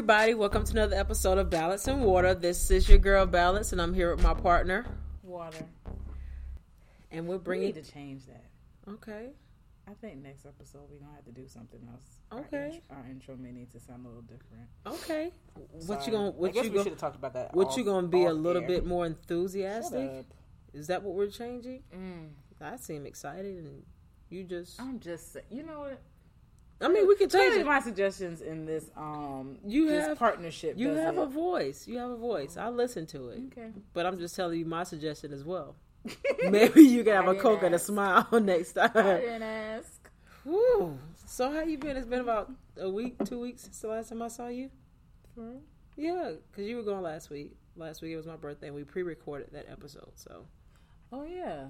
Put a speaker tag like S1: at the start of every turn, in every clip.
S1: everybody. Welcome to another episode of Balance and Water. This is your girl Balance, and I'm here with my partner.
S2: Water.
S1: And we're
S2: We
S1: bringing.
S2: need to change that.
S1: Okay.
S2: I think next episode we're gonna have to do something else. Our
S1: Okay.
S2: int- Our, intro may need to sound a little different.
S1: Okay. What you gonna?
S2: I guess
S1: you
S2: we
S1: gonna?
S2: should have talked about that.
S1: What
S2: off-
S1: you gonna be a little
S2: air.
S1: bit more
S2: Shut
S1: enthusiastic?
S2: up.
S1: Is that what we're changing?
S2: Mm,
S1: I seem excited, and you just.
S2: I'm just. You know what?
S1: I mean, we could change it.
S2: my suggestions in this um
S1: You
S2: this
S1: have-
S2: partnership.
S1: You have a voice. You have a voice. I listen to it,
S2: okay.
S1: but I'm just telling you my suggestion as well. Maybe you can have
S2: I
S1: a coke and a smile next
S2: I
S1: time.
S2: didn't ask.
S1: Woo. So how you been? It's been about a week, two weeks since the last time I saw you.
S2: For?
S1: Yeah, because you were gone last week. Last week it was my birthday, and we pre-recorded that episode. So
S2: Oh yeah.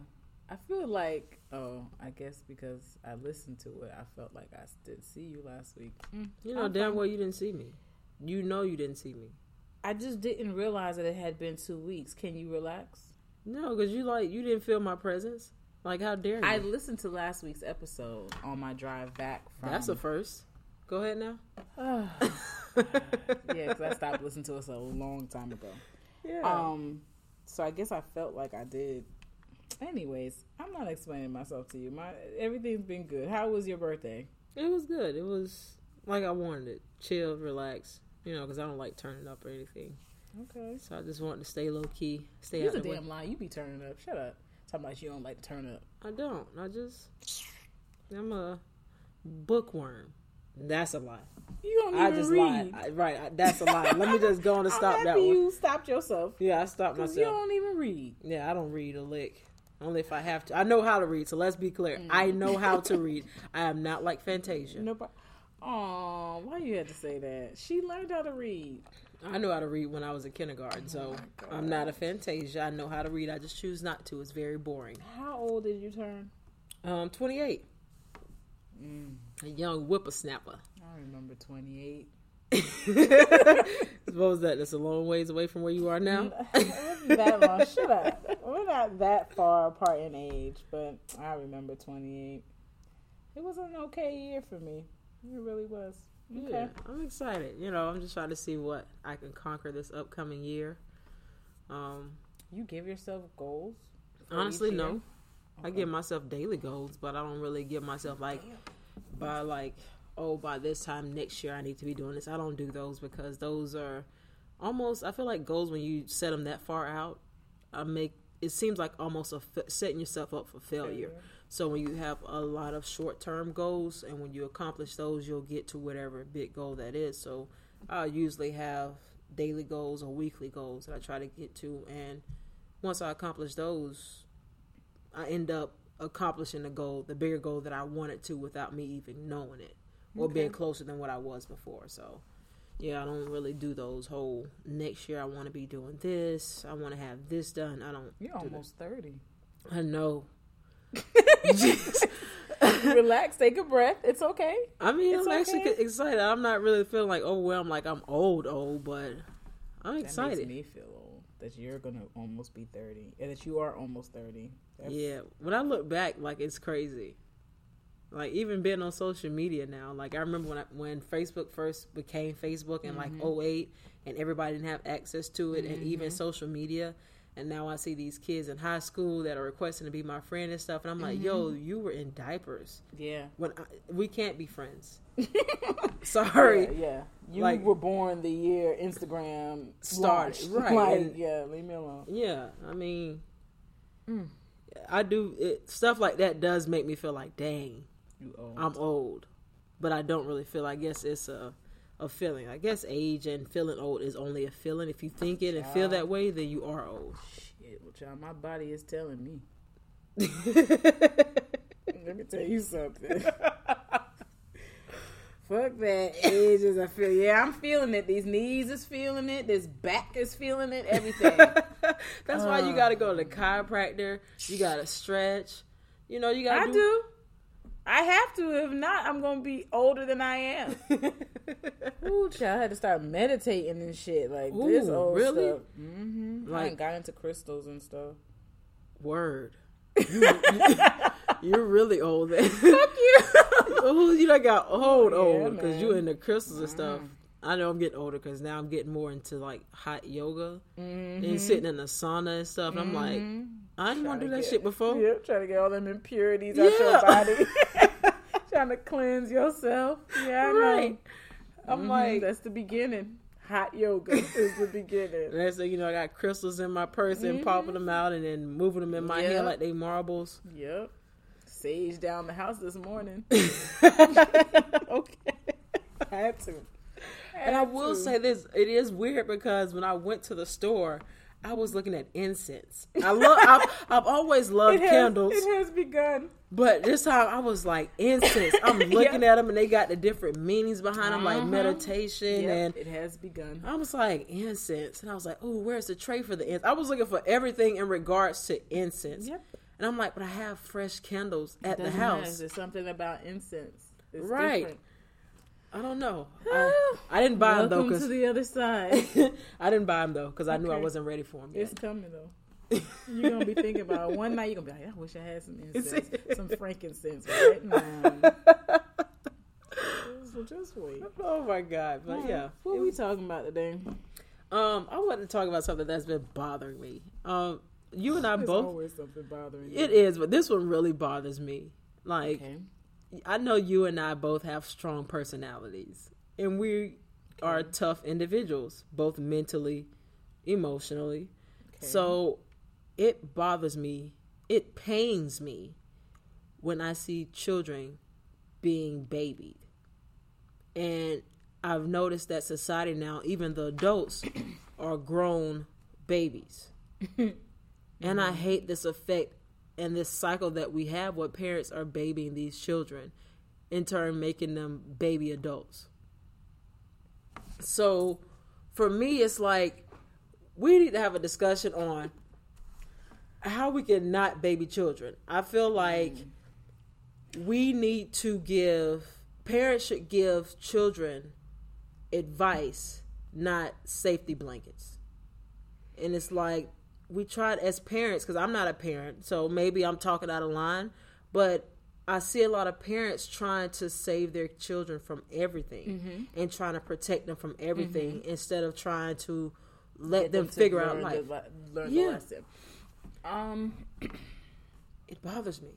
S2: I feel like oh I guess because I listened to it I felt like I didn't see you last week. Mm,
S1: you know
S2: I'm
S1: damn
S2: fine.
S1: well you didn't see me. You know you didn't see me.
S2: I just didn't realize that it had been two weeks. Can you relax?
S1: No, because you like you didn't feel my presence. Like how dare you?
S2: I listened to last week's episode on my drive back from.
S1: That's a first. Go ahead now.
S2: yeah, because I stopped listening to us a long time ago.
S1: yeah.
S2: Um, so I guess I felt like I did. Anyways, I'm not explaining myself to you. My everything's been good. How was your birthday?
S1: it was good. It was like I wanted it. Chill, relax. You know, because I don't like turning up or anything.
S2: Okay.
S1: So I just wanted to stay low key, stay
S2: You're
S1: out
S2: a damn lie. You be turning up. Shut up. Talking about you don't like to turn up.
S1: I don't. I just I'm a bookworm. That's a lie.
S2: You don't
S1: I
S2: even
S1: just
S2: read.
S1: lied. I, right, I, that's a lie. Let me just go on and stop that one.
S2: you stopped yourself.
S1: Yeah, I stopped
S2: myself. you don't even read.
S1: Yeah, I don't read a lick. Only if I have to. I know how to read, so let's be clear. I know how to read. I am not like Fantasia.
S2: Nobody. Oh, why you had to say that? She learned how to read.
S1: I knew how to read when I was in kindergarten, so
S2: my
S1: I'm not a Fantasia. I know how to read. I just choose not to. It's very boring.
S2: How old did you turn?
S1: Um, 28.
S2: Mm,
S1: A young whippersnapper.
S2: I remember 28.
S1: what was that? That's a long ways away from where you are now.
S2: it wasn't that long. Shut up. We're not that far apart in age, but I remember 28. It was an okay year for me. It really was. Okay.
S1: Yeah, I'm excited. You know, I'm just trying to see what I can conquer this upcoming year. Um,
S2: You give yourself goals?
S1: honestly, no. I give myself daily goals, but I don't really give myself like by like oh by this time next year I need to be doing this. I don't do those because those are almost I feel like goals when you set them that far out. I make it seems like almost a setting yourself up for failure. So when you have a lot of short term goals and when you accomplish those, you'll get to whatever big goal that is. So I usually have daily goals or weekly goals that I try to get to, and once I accomplish those, I end up accomplishing the goal, the bigger goal that I wanted to without me even knowing it or
S2: Okay.
S1: being closer than what I was before. So yeah, I don't really do those whole next year I want to be doing this, I want to have this done. I don't.
S2: You're
S1: do that.
S2: almost 30.
S1: I know.
S2: Relax, take a breath. It's okay.
S1: I mean,
S2: It's
S1: I'm actually excited. I'm not really feeling like oh, overwhelmed, like I'm old, old, but I'm
S2: That makes
S1: excited.
S2: me feel old that you're gonna almost be thirty, and that you are almost thirty. That's,
S1: Yeah, when I look back, like it's crazy. Like even being on social media now, like I remember when I, when Facebook first became Facebook in like
S2: Mm-hmm.
S1: 08 and everybody didn't have access to it, and even social media. And now I see these kids in high school that are requesting to be my friend and stuff, and I'm like, "Yo,
S2: Mm-hmm.
S1: you were in diapers
S2: yeah.
S1: when I, we can't be friends." Sorry,
S2: Yeah, yeah. You
S1: Like-
S2: were born the year Instagram
S1: Started,
S2: launched.
S1: right,
S2: Like,
S1: and-
S2: yeah, leave me alone.
S1: Yeah, I mean,
S2: Mm.
S1: I do it, stuff like that. Does make me feel like, dang,
S2: You old.
S1: I'm old, but I don't really feel. I guess it's a a feeling. I guess age and feeling old is only a feeling. If you think it and feel that way, then you are old.
S2: Shit, well, child, my body is telling me. Let me tell you something. Fuck that. Age is a feel. Yeah, I'm feeling it. These knees is feeling it. This back is feeling it. Everything.
S1: That's why you got to go to the oh. chiropractor. You got to stretch. You know, you got to.
S2: I
S1: to
S2: do. I have to. If not, I'm gonna be older than I am. Ooh, child, I had to start meditating and shit like this old
S1: really?
S2: stuff. Mm-hmm.
S1: Like-
S2: ain't got into crystals and stuff.
S1: Word. You, are really old. Then.
S2: Fuck you.
S1: Who you done got old old because you in the crystals and stuff. I know I'm getting older because now I'm getting more into like hot yoga
S2: Mm-hmm.
S1: and sitting in the sauna and stuff. And I'm like, I didn't want to do that
S2: get-
S1: shit before.
S2: Yep, trying to get all them impurities out of
S1: your
S2: body. trying to cleanse yourself. Yeah, I know.
S1: Right. I'm
S2: Mhm,
S1: like,
S2: that's the beginning. Hot yoga is the beginning.
S1: next thing you know, I got crystals in my purse and popping them out and then moving them in my
S2: Yeah.
S1: hand like they marbles.
S2: Yep. Sage down the house this morning.
S1: okay.
S2: Had to.
S1: And I will
S2: to.
S1: say this: it is weird because when I went to the store, I was looking at incense. I love. I've, I've always loved
S2: it has,
S1: candles,
S2: It has begun.
S1: but this time I was like incense. I'm looking at them and they got the different meanings behind them, like
S2: Uh-huh.
S1: meditation
S2: Yep,
S1: and.
S2: it has begun.
S1: I was like incense, and I was like, "Oh, where's the tray for the incense?" I was looking for everything in regards to incense,
S2: Yep.
S1: and I'm like, "But I have fresh candles at the
S2: Doesn't matter.
S1: house."
S2: There's something about incense. It's
S1: Right.
S2: different.
S1: I don't know. I, I didn't buy them though
S2: Welcome to the other side.
S1: I didn't buy them though because I knew I wasn't ready for them yet.
S2: It's coming though. You're gonna be thinking about it. one night. You're gonna be like, I wish I had some incense, some frankincense right now. so just wait.
S1: Oh my god! But yeah,
S2: what
S1: it
S2: we talking about today?
S1: um, I wanted to talk about something that's been bothering me. Um, you and I
S2: There's
S1: both.
S2: always something bothering you.
S1: It is, but this one really bothers me. Like,
S2: Okay.
S1: I know you and I both have strong personalities, and we are tough individuals, both mentally, emotionally.
S2: okay.
S1: So it bothers me. It pains me when I see children being babied. And I've noticed that society now, even the adults, are grown babies. and I mm-hmm. hate this effect and this cycle that we have where parents are babying these children, in turn making them baby adults. So for me, it's like we need to have a discussion on how we can not baby children. I feel like we need to give parents should give children advice, not safety blankets. And it's like we tried as parents because I'm not a parent, so maybe I'm talking out of line, but I see a lot of parents trying to save their children from everything and trying to protect them from everything instead of trying to let
S2: Get
S1: them,
S2: to
S1: figure out life.
S2: The, learn
S1: Yeah.
S2: the lesson. Um,
S1: It bothers me.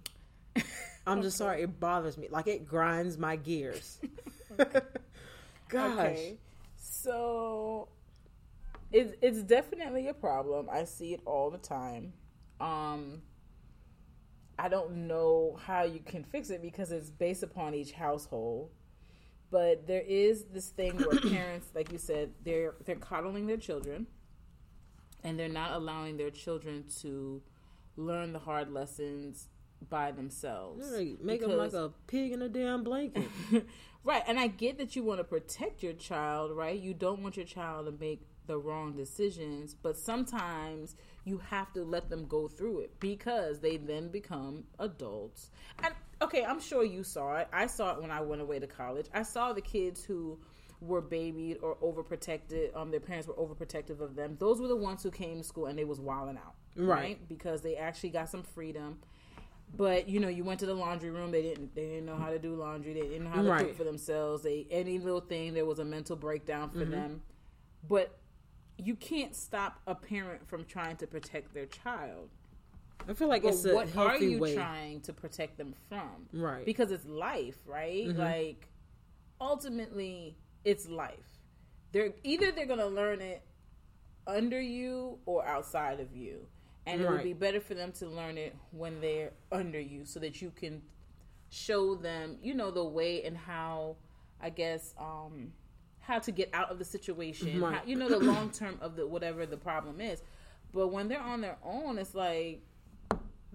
S1: I'm just sorry, it bothers me. Like it grinds my gears. Gosh.
S2: Okay. So it's it's definitely a problem. I see it all the time. Um I don't know how you can fix it because it's based upon each household. But there is this thing where parents, like you said, they're they're coddling their children and they're not allowing their children to learn the hard lessons by themselves.
S1: Like, make them like a pig in a damn blanket.
S2: right, and I get that you want to protect your child, right? You don't want your child to make the wrong decisions, but sometimes you have to let them go through it because they then become adults. And okay, I'm sure you saw it. I saw it when I went away to college. I saw the kids who were babied or overprotected. Um, their parents were overprotective of them. Those were the ones who came to school and they was wilding out,
S1: Right.
S2: Because they actually got some freedom. But you know, you went to the laundry room. They didn't. They didn't know how to do laundry. They didn't know how to
S1: Right.
S2: cook for themselves. They any little thing there was a mental breakdown
S1: Mm-hmm.
S2: for them. But you can't stop a parent from trying to protect their child.
S1: I feel like
S2: But
S1: it's a
S2: what are you
S1: way.
S2: trying to protect them from?
S1: Right.
S2: Because it's life, right?
S1: Mm-hmm.
S2: Like ultimately, it's life. They're either they're gonna learn it under you or outside of you. And it would be better for them to learn it when they're under you so that you can show them, you know, the way and how I guess um how to get out of the situation.
S1: Right.
S2: How, you know the long term of the whatever the problem is. But when they're on their own, it's like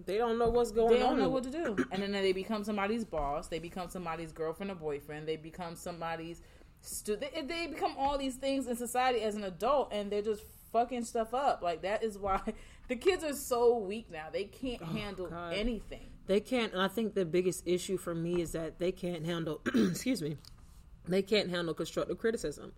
S1: They don't know what's going on.
S2: they don't know what to do. And then they become somebody's boss. They become somebody's girlfriend or boyfriend. They become somebody's stu- they, they become all these things in society as an adult, and they're just fucking stuff up. Like that is why the kids are so weak now. They can't oh, handle
S1: Oh, God.
S2: anything.
S1: They can't, and I think the biggest issue for me is that they can't handle. excuse me, they can't handle constructive criticism.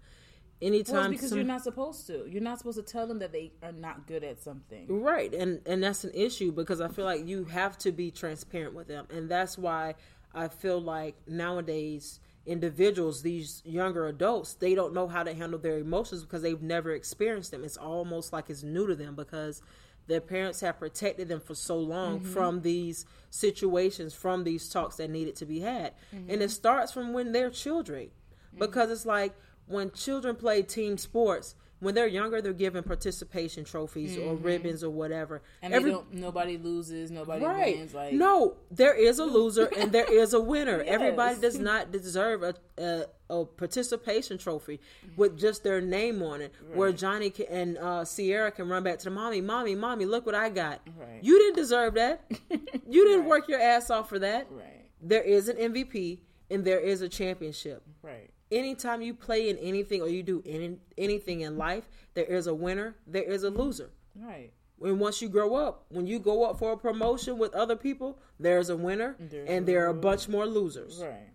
S2: Well,
S1: Anytime,
S2: because
S1: some-
S2: you're not supposed to. You're not supposed to tell them that they are not good at something.
S1: right, and and that's an issue because I feel like you have to be transparent with them, and that's why I feel like nowadays individuals, these younger adults, they don't know how to handle their emotions because they've never experienced them. It's almost like it's new to them because their parents have protected them for so long mm-hmm. from these situations, from these talks that needed to be had. Mm-hmm. And it starts from when they're children. Because it's like when children play team sports, when they're younger, they're given participation trophies mm-hmm. or ribbons or whatever.
S2: And Every, nobody loses, nobody right. wins. Like
S1: no, there is a loser and there is a winner. yes. Everybody does not deserve a, a, a, participation trophy with just their name on it. Right. Where Johnny can, and uh, Sierra can run back to the mommy, mommy, mommy, look what I got. Right. You didn't deserve that. you didn't work your ass off for that.
S2: Right.
S1: There is an MVP and there is a championship.
S2: Right
S1: anytime you play in anything or you do any, anything in life, there is a winner, there is a loser.
S2: Right.
S1: When once you grow up, when you go up for a promotion with other people, there's a winner there's and there are a bunch more losers.
S2: Right.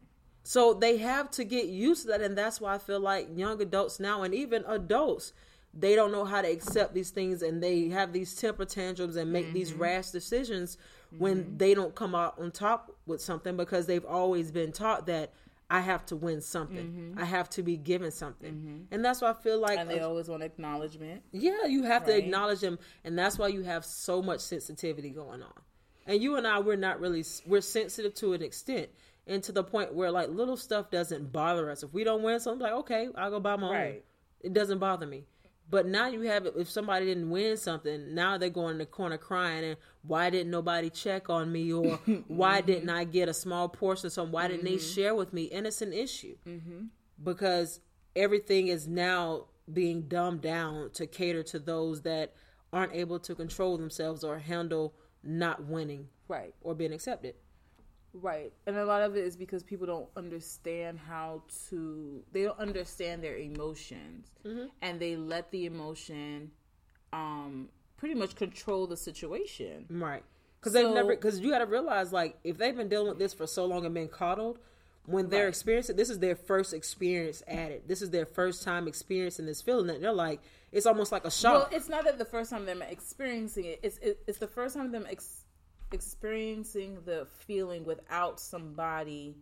S1: So they have to get used to that and that's why I feel like young adults now and even adults they don't know how to accept these things and they have these temper tantrums and make mm-hmm. these rash decisions when mm-hmm. they don't come out on top with something because they've always been taught that I have to win something. Mm-hmm. I have to be given something. Mm-hmm. And that's why I feel like
S2: And they uh, always want acknowledgement.
S1: Yeah, you have right. to acknowledge them and that's why you have so much sensitivity going on. And you and I we're not really we're sensitive to an extent and to the point where like little stuff doesn't bother us. If we don't win something like okay, I'll go buy my right. own. It doesn't bother me. But now you have it. If somebody didn't win something, now they're going in the corner crying and why didn't nobody check on me or why mm-hmm. didn't I get a small portion of something? Why didn't mm-hmm. they share with me? And it's an issue
S2: mm-hmm.
S1: because everything is now being dumbed down to cater to those that aren't able to control themselves or handle not winning,
S2: right,
S1: or being accepted.
S2: Right. And a lot of it is because people don't understand how to they don't understand their emotions mm-hmm. and they let the emotion um pretty much control the situation.
S1: Right. Cuz so, they've never cuz you got to realize like if they've been dealing with this for so long and been coddled when they're right. experiencing this is their first experience at it. This is their first time experiencing this feeling that they're like it's almost like a shock. Well,
S2: it's not that the first time they're experiencing it. It's it, it's the first time them ex- experiencing the feeling without somebody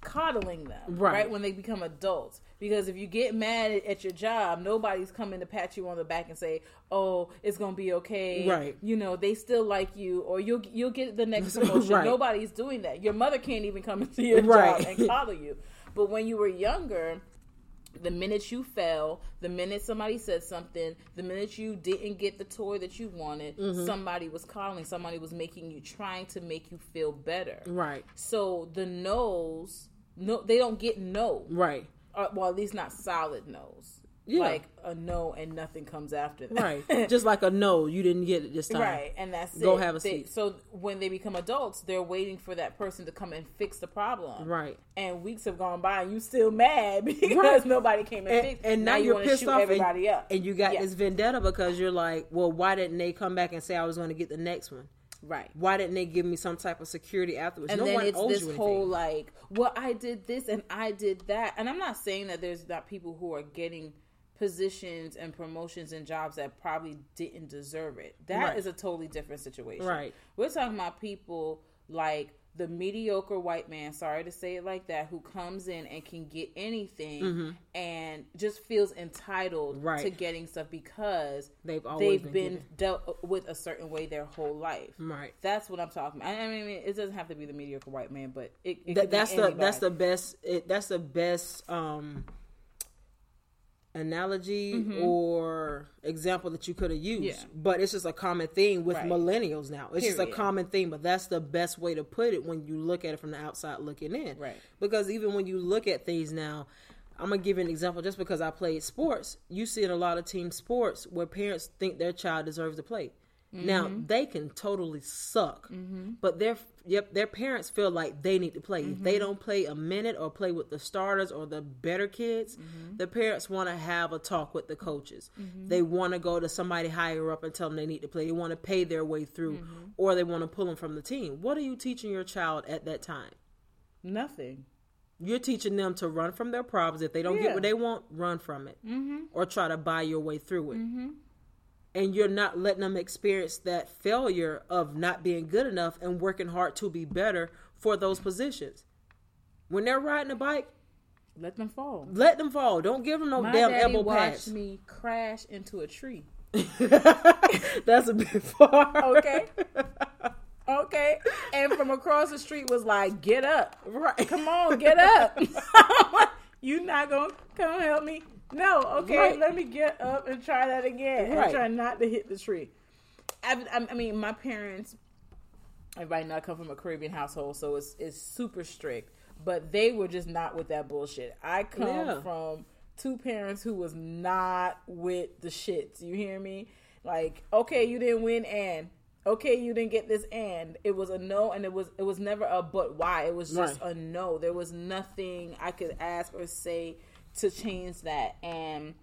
S2: coddling them right. right. when they become adults because if you get mad at your job nobody's coming to pat you on the back and say oh it's gonna be okay
S1: right
S2: you know they still like you or you'll you'll get the next promotion right. nobody's doing that your mother can't even come into your right. job and coddle you but when you were younger the minute you fell, the minute somebody said something, the minute you didn't get the toy that you wanted, mm-hmm. somebody was calling, somebody was making you trying to make you feel better.
S1: Right.
S2: So the no's, no, they don't get no.
S1: Right.
S2: Or, uh, well, at least not solid no's. Yeah. Like a no and nothing comes after that.
S1: Right. Just like a no, you didn't get it this time.
S2: Right. And that's
S1: Go
S2: it.
S1: have a
S2: they,
S1: seat.
S2: So when they become adults, they're waiting for that person to come and fix the problem.
S1: Right.
S2: And weeks have gone by and you still mad because right. nobody came and, and fixed
S1: And now, now you're
S2: you
S1: pissed off
S2: everybody
S1: and,
S2: up.
S1: and you got yeah. this vendetta because you're like, well, why didn't they come back and say I was going to get the next one?
S2: Right.
S1: Why didn't they give me some type of security afterwards?
S2: And
S1: no
S2: then it's this whole like, well, I did this and I did that. And I'm not saying that there's not people who are getting – positions and promotions and jobs that probably didn't deserve it. That right. is a totally different situation.
S1: Right.
S2: We're talking about people like the mediocre white man, sorry to say it like that, who comes in and can get anything mm-hmm. and just feels entitled right. to getting stuff because
S1: they've
S2: they've
S1: been,
S2: been dealt with a certain way their whole life.
S1: Right.
S2: That's what I'm talking about. I mean, it doesn't have to be the mediocre white man, but it, it
S1: that, that's the that's the best. It, that's the best. um analogy mm-hmm. or example that you could have used. Yeah. But it's just a common thing with right. millennials now. It's Period. just a common thing, but that's the best way to put it when you look at it from the outside looking in.
S2: Right.
S1: Because even when you look at things now, I'm gonna give you an example just because I played sports. You see in a lot of team sports where parents think their child deserves to play. Mm-hmm. Now they can totally suck, mm-hmm. but their yep their parents feel like they need to play. Mm-hmm. If they mm-hmm. don't play a minute or play with the starters or the better kids, mm-hmm. the parents want to have a talk with the coaches. Mm-hmm. They want to go to somebody higher up and tell them they need to play. They want to pay their way through, or they want to pull them from the team. What are you teaching your child at that time?
S2: Nothing.
S1: You're teaching them to run from their problems. If they don't yeah. get what they want, run from it, or try to buy your way through it and you're not letting them experience that failure of not being good enough and working hard to be better for those positions. When they're riding a bike,
S2: Let them fall.
S1: Let them fall. Don't give them no
S2: My
S1: damn elbow
S2: watched
S1: pass.
S2: me crash into a tree.
S1: That's a bit far.
S2: Okay. Okay. And from across the street was like, get up.
S1: right.
S2: Come on, get up. you not gonna come help me? No, okay,
S1: Right.
S2: let me get up and try that again.
S1: Right.
S2: And try not to hit the tree. I, I, I mean, my parents, everybody not come from a Caribbean household, so it's it's super strict. But they were just not with that bullshit. I come
S1: Yeah.
S2: from two parents who was not with the shits. You hear me? Like, okay, you didn't win, and okay, you didn't get this, and it was a no, and it was it was never a but why. It was just
S1: Right.
S2: a no. There was nothing I could ask or say to change that. And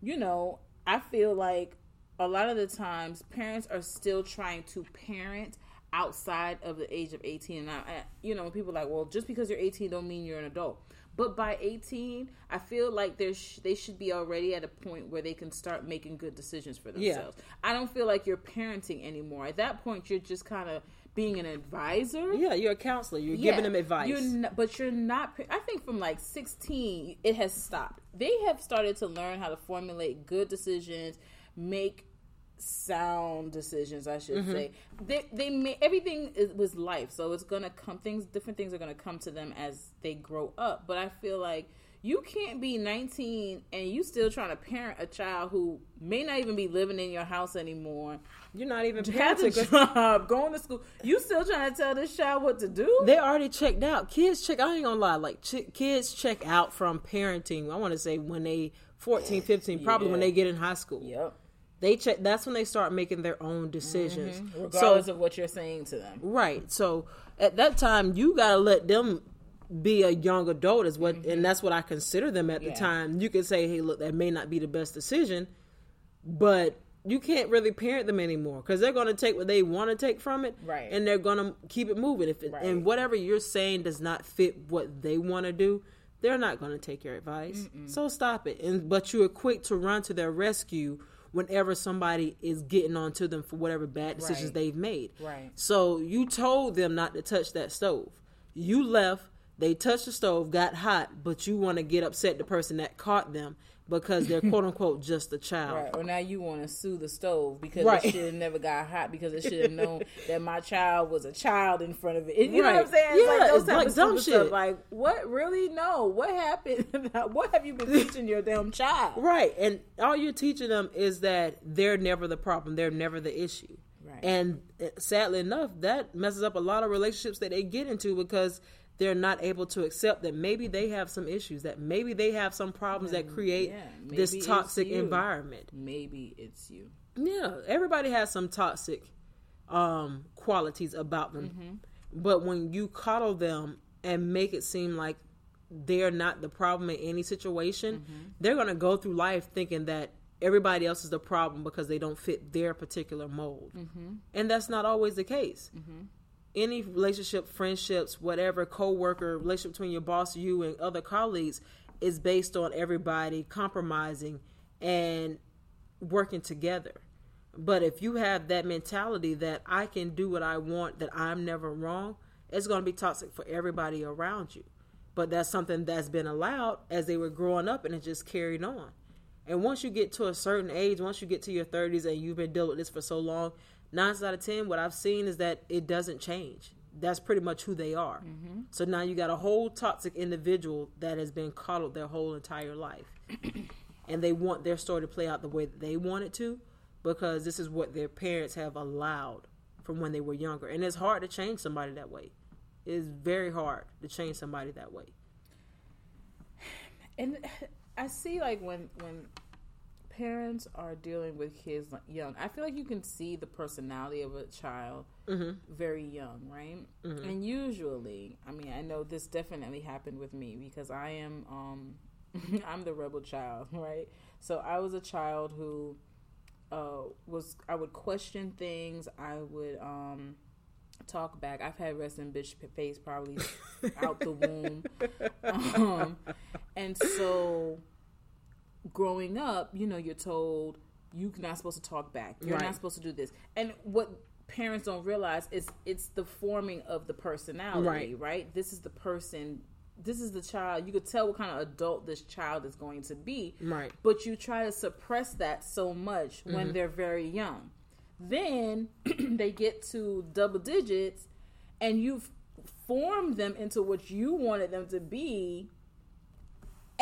S2: you know, I feel like a lot of the times parents are still trying to parent outside of the age of 18 and I, I you know people are like well just because you're 18 don't mean you're an adult but by 18 i feel like there's they should be already at a point where they can start making good decisions for
S1: Yeah.
S2: themselves i don't feel like you're parenting anymore at that point you're just kind of being an advisor
S1: Yeah, you're a counselor. You're
S2: yeah.
S1: giving them advice.
S2: You're not, but you're not. I think from like 16, it has stopped. They have started to learn how to formulate good decisions, make sound decisions. I should
S1: Mm-hmm.
S2: say they they everything is, was life, so it's gonna come. Things different things are gonna come to them as they grow up. But I feel like. You can't be 19 and you still trying to parent a child who may not even be living in your house anymore.
S1: you're not even
S2: a
S1: parenting. 'cause
S2: job, going to school. You still trying to tell this child what to do?
S1: They already checked out. Kids check. I ain't gonna lie. Like ch- kids check out from parenting. I want to say when they 14, 15, probably when they get in high school.
S2: Yep.
S1: They check. That's when they start making their own decisions.
S2: Mm-hmm. regardless
S1: So
S2: of what you're saying to them.
S1: right. So at that time, you gotta let them be a young adult. Is what, and that's what I consider them at the
S2: Mm-hmm.
S1: Time. You can say, hey, look, that may not be the best decision, but you can't really parent them anymore because they're going to take what they want to take from it,
S2: Right.
S1: And they're going to keep it moving. If it,
S2: Right.
S1: and whatever you're saying does not fit what they want to do, they're not going to take your advice. So stop it. And but you are quick to run to their rescue whenever somebody is getting on to them for whatever bad decisions
S2: Right.
S1: they've made.
S2: Right.
S1: So you told them not to touch that stove. You left. They touched the stove, got hot, but you want to get upset the person that caught them because they're quote unquote just a child.
S2: Right. Or now you want to sue the stove because
S1: Right.
S2: it should have never got hot because it should have known that my child was a child in front of it. You know what I'm saying? It's
S1: Yeah,
S2: like those type
S1: like
S2: of
S1: dumb
S2: stupid stuff.
S1: shit.
S2: Like, what really? No. What happened? what have you been teaching your damn child?
S1: Right. And all you're teaching them is that they're never the problem, they're never the issue.
S2: Right.
S1: And uh, sadly enough, that messes up a lot of relationships that they get into because they're not able to accept that maybe they have some issues, that maybe they have some problems that mm, create
S2: yeah,
S1: this toxic environment.
S2: Maybe it's you.
S1: Yeah, everybody has some toxic um, qualities about them. Mm-hmm. But when you coddle them and make it seem like they're not the problem in any situation, mm-hmm. they're going to go through life thinking that everybody else is the problem because they don't fit their particular mold. Mm-hmm. And that's not always the case. Any relationship, friendships, whatever, co-worker, relationship between your boss, you, and other colleagues is based on everybody compromising and working together. But if you have that mentality that I can do what I want, that I'm never wrong, it's going to be toxic for everybody around you. But that's something that's been allowed as they were growing up and it just carried on. And once you get to a certain age, once you get to your 30s and you've been dealing with this for so long, nine out of 10, what I've seen is that it doesn't change. That's pretty much who they are. Mm-hmm. So now you got a whole toxic individual that has been coddled their whole entire life. And they want their story to play out the way that they want it to because this is what their parents have allowed from when they were younger. And it's hard to change somebody that way. It is very hard to change somebody that way.
S2: And I see like when when parents are dealing with kids young, I feel like you can see the personality of a child very young, right? And usually, I mean, I know this definitely happened with me because I am um I'm the rebel child, right? So I was a child who uh was I would question things, I would um talk back. I've had resting bitch face probably out the womb. Um, and so growing up, you know, you're told you're not supposed to talk back. You're
S1: Right.
S2: not supposed to do this. And what parents don't realize is it's the forming of the personality,
S1: Right.
S2: right? This is the person this is the child. You could tell what kind of adult this child is going to be.
S1: Right.
S2: But you try to suppress that so much when mm-hmm. they're very young. Then they get to double digits and you've formed them into what you wanted them to be.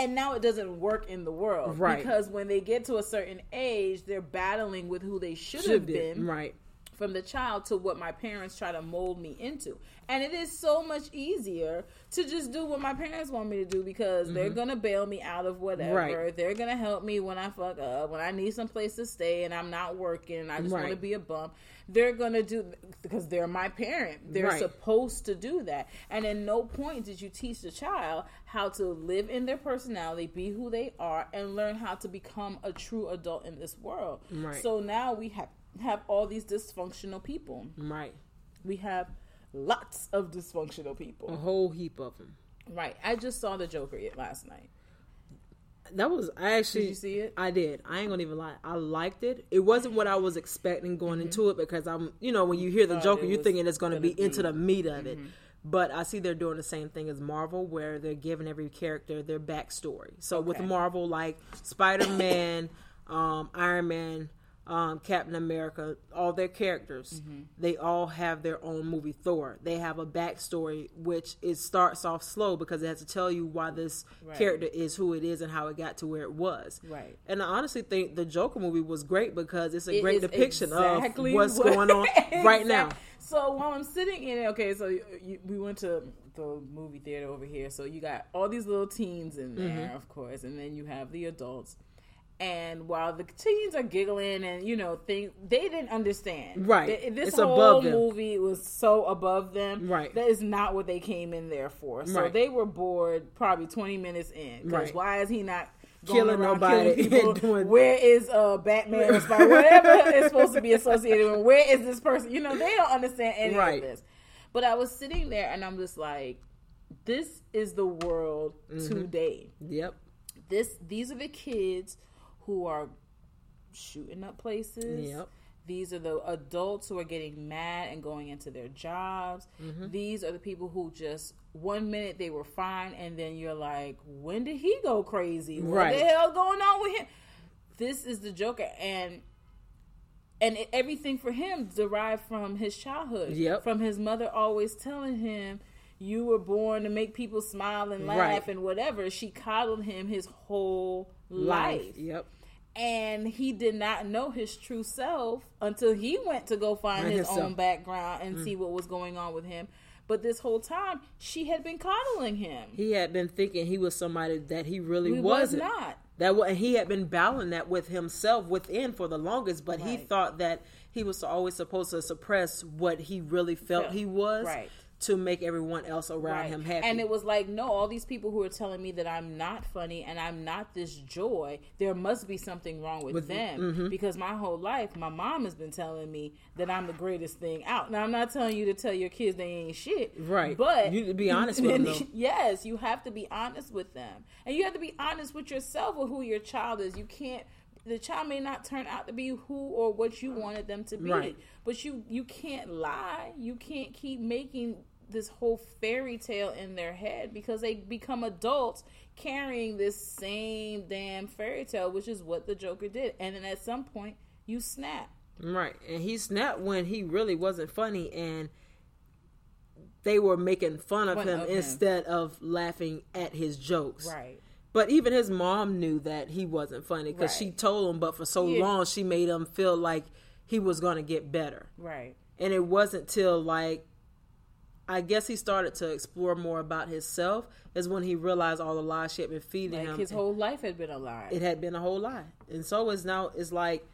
S2: And now it doesn't work in the world.
S1: Right.
S2: Because when they get to a certain age, they're battling with who they should have been
S1: Right.
S2: From the child to what my parents try to mold me into. And it is so much easier to just do what my parents want me to do because they're gonna bail me out of whatever.
S1: Mm-hmm. Right.
S2: They're gonna help me when I fuck up, when I need some place to stay and I'm not working and I just want to be a bum. They're gonna do because they're my parent. They're
S1: Right.
S2: supposed to do that. And at no point did you teach the child how to live in their personality, be who they are, and learn how to become a true adult in this world.
S1: Right.
S2: So now we have have all these dysfunctional people.
S1: Right.
S2: We have lots of dysfunctional people.
S1: A whole heap of them.
S2: Right. I just saw the Joker yet last night.
S1: That was I actually
S2: Did you see it?
S1: I did. I ain't gonna even lie. I liked it. It wasn't what I was expecting going into it because I'm, you know, when you hear the Joker,
S2: Mm-hmm.
S1: you're thinking it's gonna,
S2: gonna
S1: be,
S2: be- Mm-hmm.
S1: into the meat of it. But I see they're doing the same thing as Marvel, where they're giving every character their backstory. So with Marvel, like Spider Man, um, Iron Man, um, Captain America, all their characters,
S2: Mm-hmm.
S1: they all have their own movie. Thor, they have a backstory, which it starts off slow because it has to tell you why this
S2: Right.
S1: character is who it is and how it got to where it was.
S2: Right.
S1: And I honestly think the Joker movie was great because it's a
S2: It
S1: great depiction
S2: exactly
S1: of what's
S2: what-
S1: going on right now.
S2: So while I'm sitting in it, okay, so you, we went to the movie theater over here. So you got all these little teens in there,
S1: Mm-hmm.
S2: of course, and then you have the adults. And while the teens are giggling and you know think they didn't understand,
S1: Right.
S2: Th- This
S1: It's
S2: whole movie was so above them,
S1: Right.
S2: That is not what they came in there for. So
S1: Right.
S2: they were bored probably 20 minutes in. Because
S1: Right.
S2: why is he not going
S1: Killing nobody
S2: killing
S1: doing-
S2: Where is uh Batman or Whatever is supposed to be associated with. Where is this person? You know, they don't understand any
S1: Right.
S2: of this. But I was sitting there and I'm just like, this is the world
S1: Mm-hmm.
S2: today.
S1: Yep.
S2: This these are the kids who are shooting up places.
S1: Yep.
S2: These are the adults who are getting mad and going into their jobs.
S1: Mm-hmm.
S2: These are the people who just one minute they were fine and then you're like, when did he go crazy? What
S1: Right.
S2: the hell going on with him? This is the Joker and and it, everything for him derived from his childhood.
S1: Yep.
S2: From his mother always telling him, "You were born to make people smile and laugh
S1: Right.
S2: and whatever." She coddled him his whole life,
S1: Yep.
S2: And he did not know his true self until he went to go find his
S1: himself.
S2: own background and see mm. what was going on with him. But this whole time, she had been coddling him.
S1: He had been thinking he was somebody that he really
S2: He was
S1: wasn't. That and he had been battling that with himself within for the longest, but he thought that he was always supposed to suppress what he really felt
S2: Felt.
S1: he was
S2: Right.
S1: To make everyone else around
S2: Right.
S1: him happy.
S2: And it was like, no, all these people who are telling me that I'm not funny and I'm not this joy, there must be something wrong with,
S1: With-
S2: them.
S1: mhm.
S2: Because my whole life, my mom has been telling me that I'm the greatest thing out. Now, I'm not telling you to tell your kids they ain't shit.
S1: Right.
S2: But
S1: You need to be honest with them,
S2: yes, you have to be honest with them. And you have to be honest with yourself with who your child is. You can't the child may not turn out to be who or what you wanted them to be.
S1: Right.
S2: But you you can't lie. You can't keep making this whole fairy tale in their head because they become adults carrying this same damn fairy tale, which is what the Joker did. And then at some point you snap.
S1: Right. And he snapped when he really wasn't funny and they were making fun of
S2: Fun
S1: him
S2: of him.
S1: instead of laughing at his jokes.
S2: Right.
S1: But even his mom knew that he wasn't funny because she told him, but for so
S2: Yeah.
S1: long she made him feel like he was going to get better.
S2: Right.
S1: And it wasn't till like I guess he started to explore more about himself is when he realized all the lies she had been feeding
S2: Like
S1: him.
S2: his whole life had been a lie.
S1: it had been a whole lie. And so it's now it's like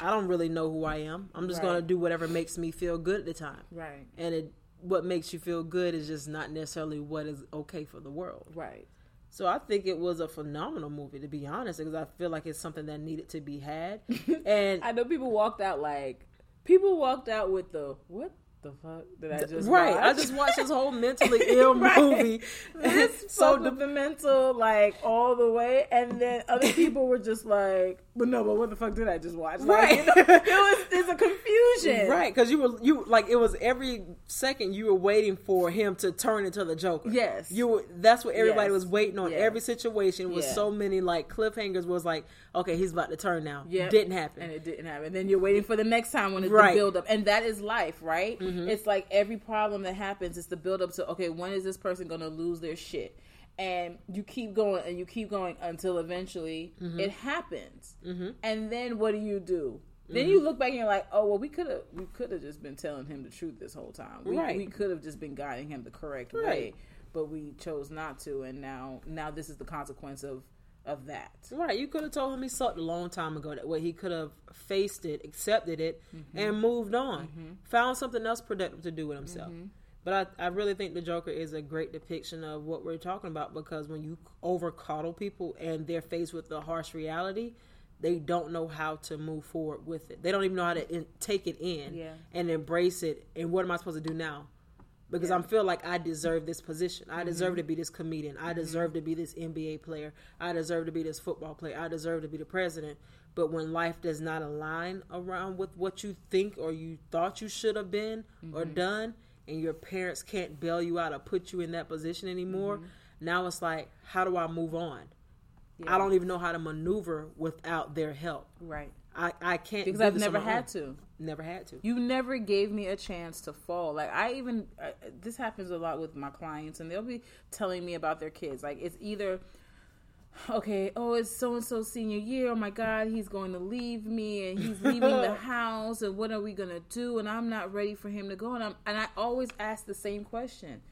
S1: I don't really know who I am. I'm just
S2: Right.
S1: going to do whatever makes me feel good at the time.
S2: right.
S1: And it what makes you feel good is just not necessarily what is okay for the world.
S2: Right.
S1: So I think it was a phenomenal movie to be honest because I feel like it's something that needed to be had. And
S2: I know people walked out like people walked out with the what the fuck did I just
S1: right.
S2: watch?
S1: I just watched this whole mentally ill
S2: Right.
S1: movie.
S2: this
S1: so
S2: with the mental like all the way, and then other people were just like, "But no, but what the fuck did I just watch?" Like,
S1: Right.
S2: you know, it was there's a confusion,
S1: Right, because you were you like it was every second you were waiting for him to turn into the Joker.
S2: Yes.
S1: you were. That's what everybody
S2: Yes.
S1: was waiting on. Every situation was
S2: Yeah.
S1: so many like cliffhangers. Was like, okay, he's about to turn now.
S2: Yeah,
S1: didn't happen.
S2: and it didn't happen. Then you're waiting for the next time when it's
S1: Right.
S2: the build up, and that is life, right? Mm-hmm. It's like every problem that happens is the build up to okay, when is this person going to lose their shit? And you keep going and you keep going until eventually mm-hmm. it happens. Mm-hmm. And then what do you do? Then you look back and you're like, oh well, we could have we could have just been telling him the truth this whole time. We,
S1: Right.
S2: we could have just been guiding him the correct
S1: Right.
S2: way, but we chose not to, and now now this is the consequence of of that.
S1: Right, you could have told him he sucked a long time ago. That way, he could have faced it, accepted it,
S2: Mm-hmm.
S1: and moved on. Found something else productive to do with himself.
S2: Mm-hmm.
S1: But I, I really think the Joker is a great depiction of what we're talking about because when you over coddle people and they're faced with the harsh reality, they don't know how to move forward with it. They don't even know how to in, take it in
S2: Yeah.
S1: and embrace it. And what am I supposed to do now? Because I feel like I deserve this position. I deserve
S2: Mm-hmm.
S1: to be this comedian. I deserve to be this NBA player. I deserve to be this football player. I deserve to be the president. But when life does not align around with what you think or you thought you should have been or
S2: Mm-hmm.
S1: done, and your parents can't bail you out or put you in that position anymore,
S2: Mm-hmm.
S1: now it's like, how do I move on? I don't even know how to maneuver without their help.
S2: Right.
S1: I, I can't
S2: Because
S1: do
S2: I've never had
S1: own.
S2: to.
S1: Never had to.
S2: You never gave me a chance to fall. Like I even uh, this happens a lot with my clients, and they'll be telling me about their kids. Like it's either okay, oh, it's so and so senior year. Oh my God, he's going to leave me, and he's leaving the house, and what are we gonna do? And I'm not ready for him to go. And I'm and I always ask the same question.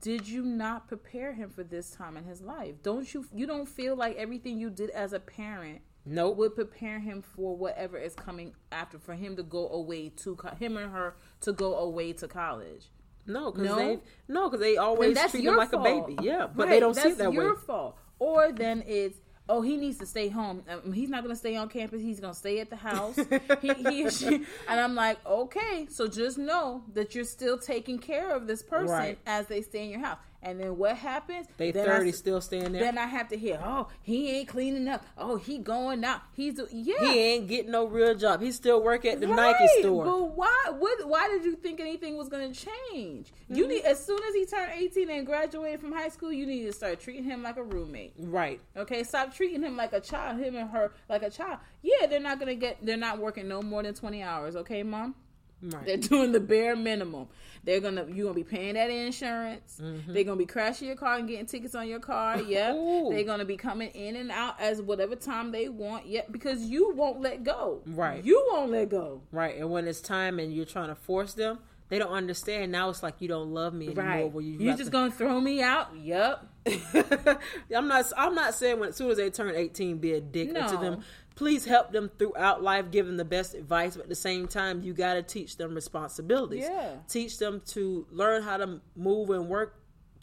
S2: Did you not prepare him for this time in his life? Don't you you don't feel like everything you did as a parent
S1: Nope.
S2: would prepare him for whatever is coming after for him to go away to co- him and her to go away to college.
S1: No, because
S2: No?
S1: they no, because they always treat him like
S2: fault.
S1: a baby. Yeah, but
S2: Right,
S1: they don't see
S2: that's
S1: it that
S2: your
S1: way.
S2: fault. Or then it's oh he needs to stay home. Um, he's not going to stay on campus. He's going to stay at the house. he, he or she, and I'm like okay, so just know that you're still taking care of this person
S1: Right.
S2: as they stay in your house. And then what happens?
S1: They
S2: Then
S1: thirty
S2: s-
S1: still staying there.
S2: Then I have to hear, oh, he ain't cleaning up. Oh, he going out. He's yeah.
S1: he ain't getting no real job. He still work at the
S2: Right,
S1: Nike store.
S2: But why? What? Why did you think anything was going to change? You
S1: Mm-hmm.
S2: need as soon as he turned eighteen and graduated from high school, you need to start treating him like a roommate.
S1: Right.
S2: Okay, stop treating him like a child. Him and her like a child. Yeah, they're not gonna get. They're not working no more than twenty hours. Okay, mom.
S1: Right.
S2: They're doing the bare minimum. They're gonna you're gonna be paying that insurance. Mm-hmm. They're gonna be crashing your car and getting tickets on your car. Yep.
S1: Ooh.
S2: They're gonna be coming in and out as whatever time they want. Yep. Because you won't let go.
S1: Right.
S2: You won't let go.
S1: Right. And when it's time and you're trying to force them, they don't understand. Now it's like you don't love me anymore.
S2: Right.
S1: Where you have
S2: just
S1: to-
S2: gonna throw me out? Yep.
S1: I'm not. I'm not saying when as soon as they turn 18, be a dick to them. Please help them throughout life, give them the best advice. But at the same time, you got to teach them responsibilities.
S2: Yeah.
S1: Teach them to learn how to move and work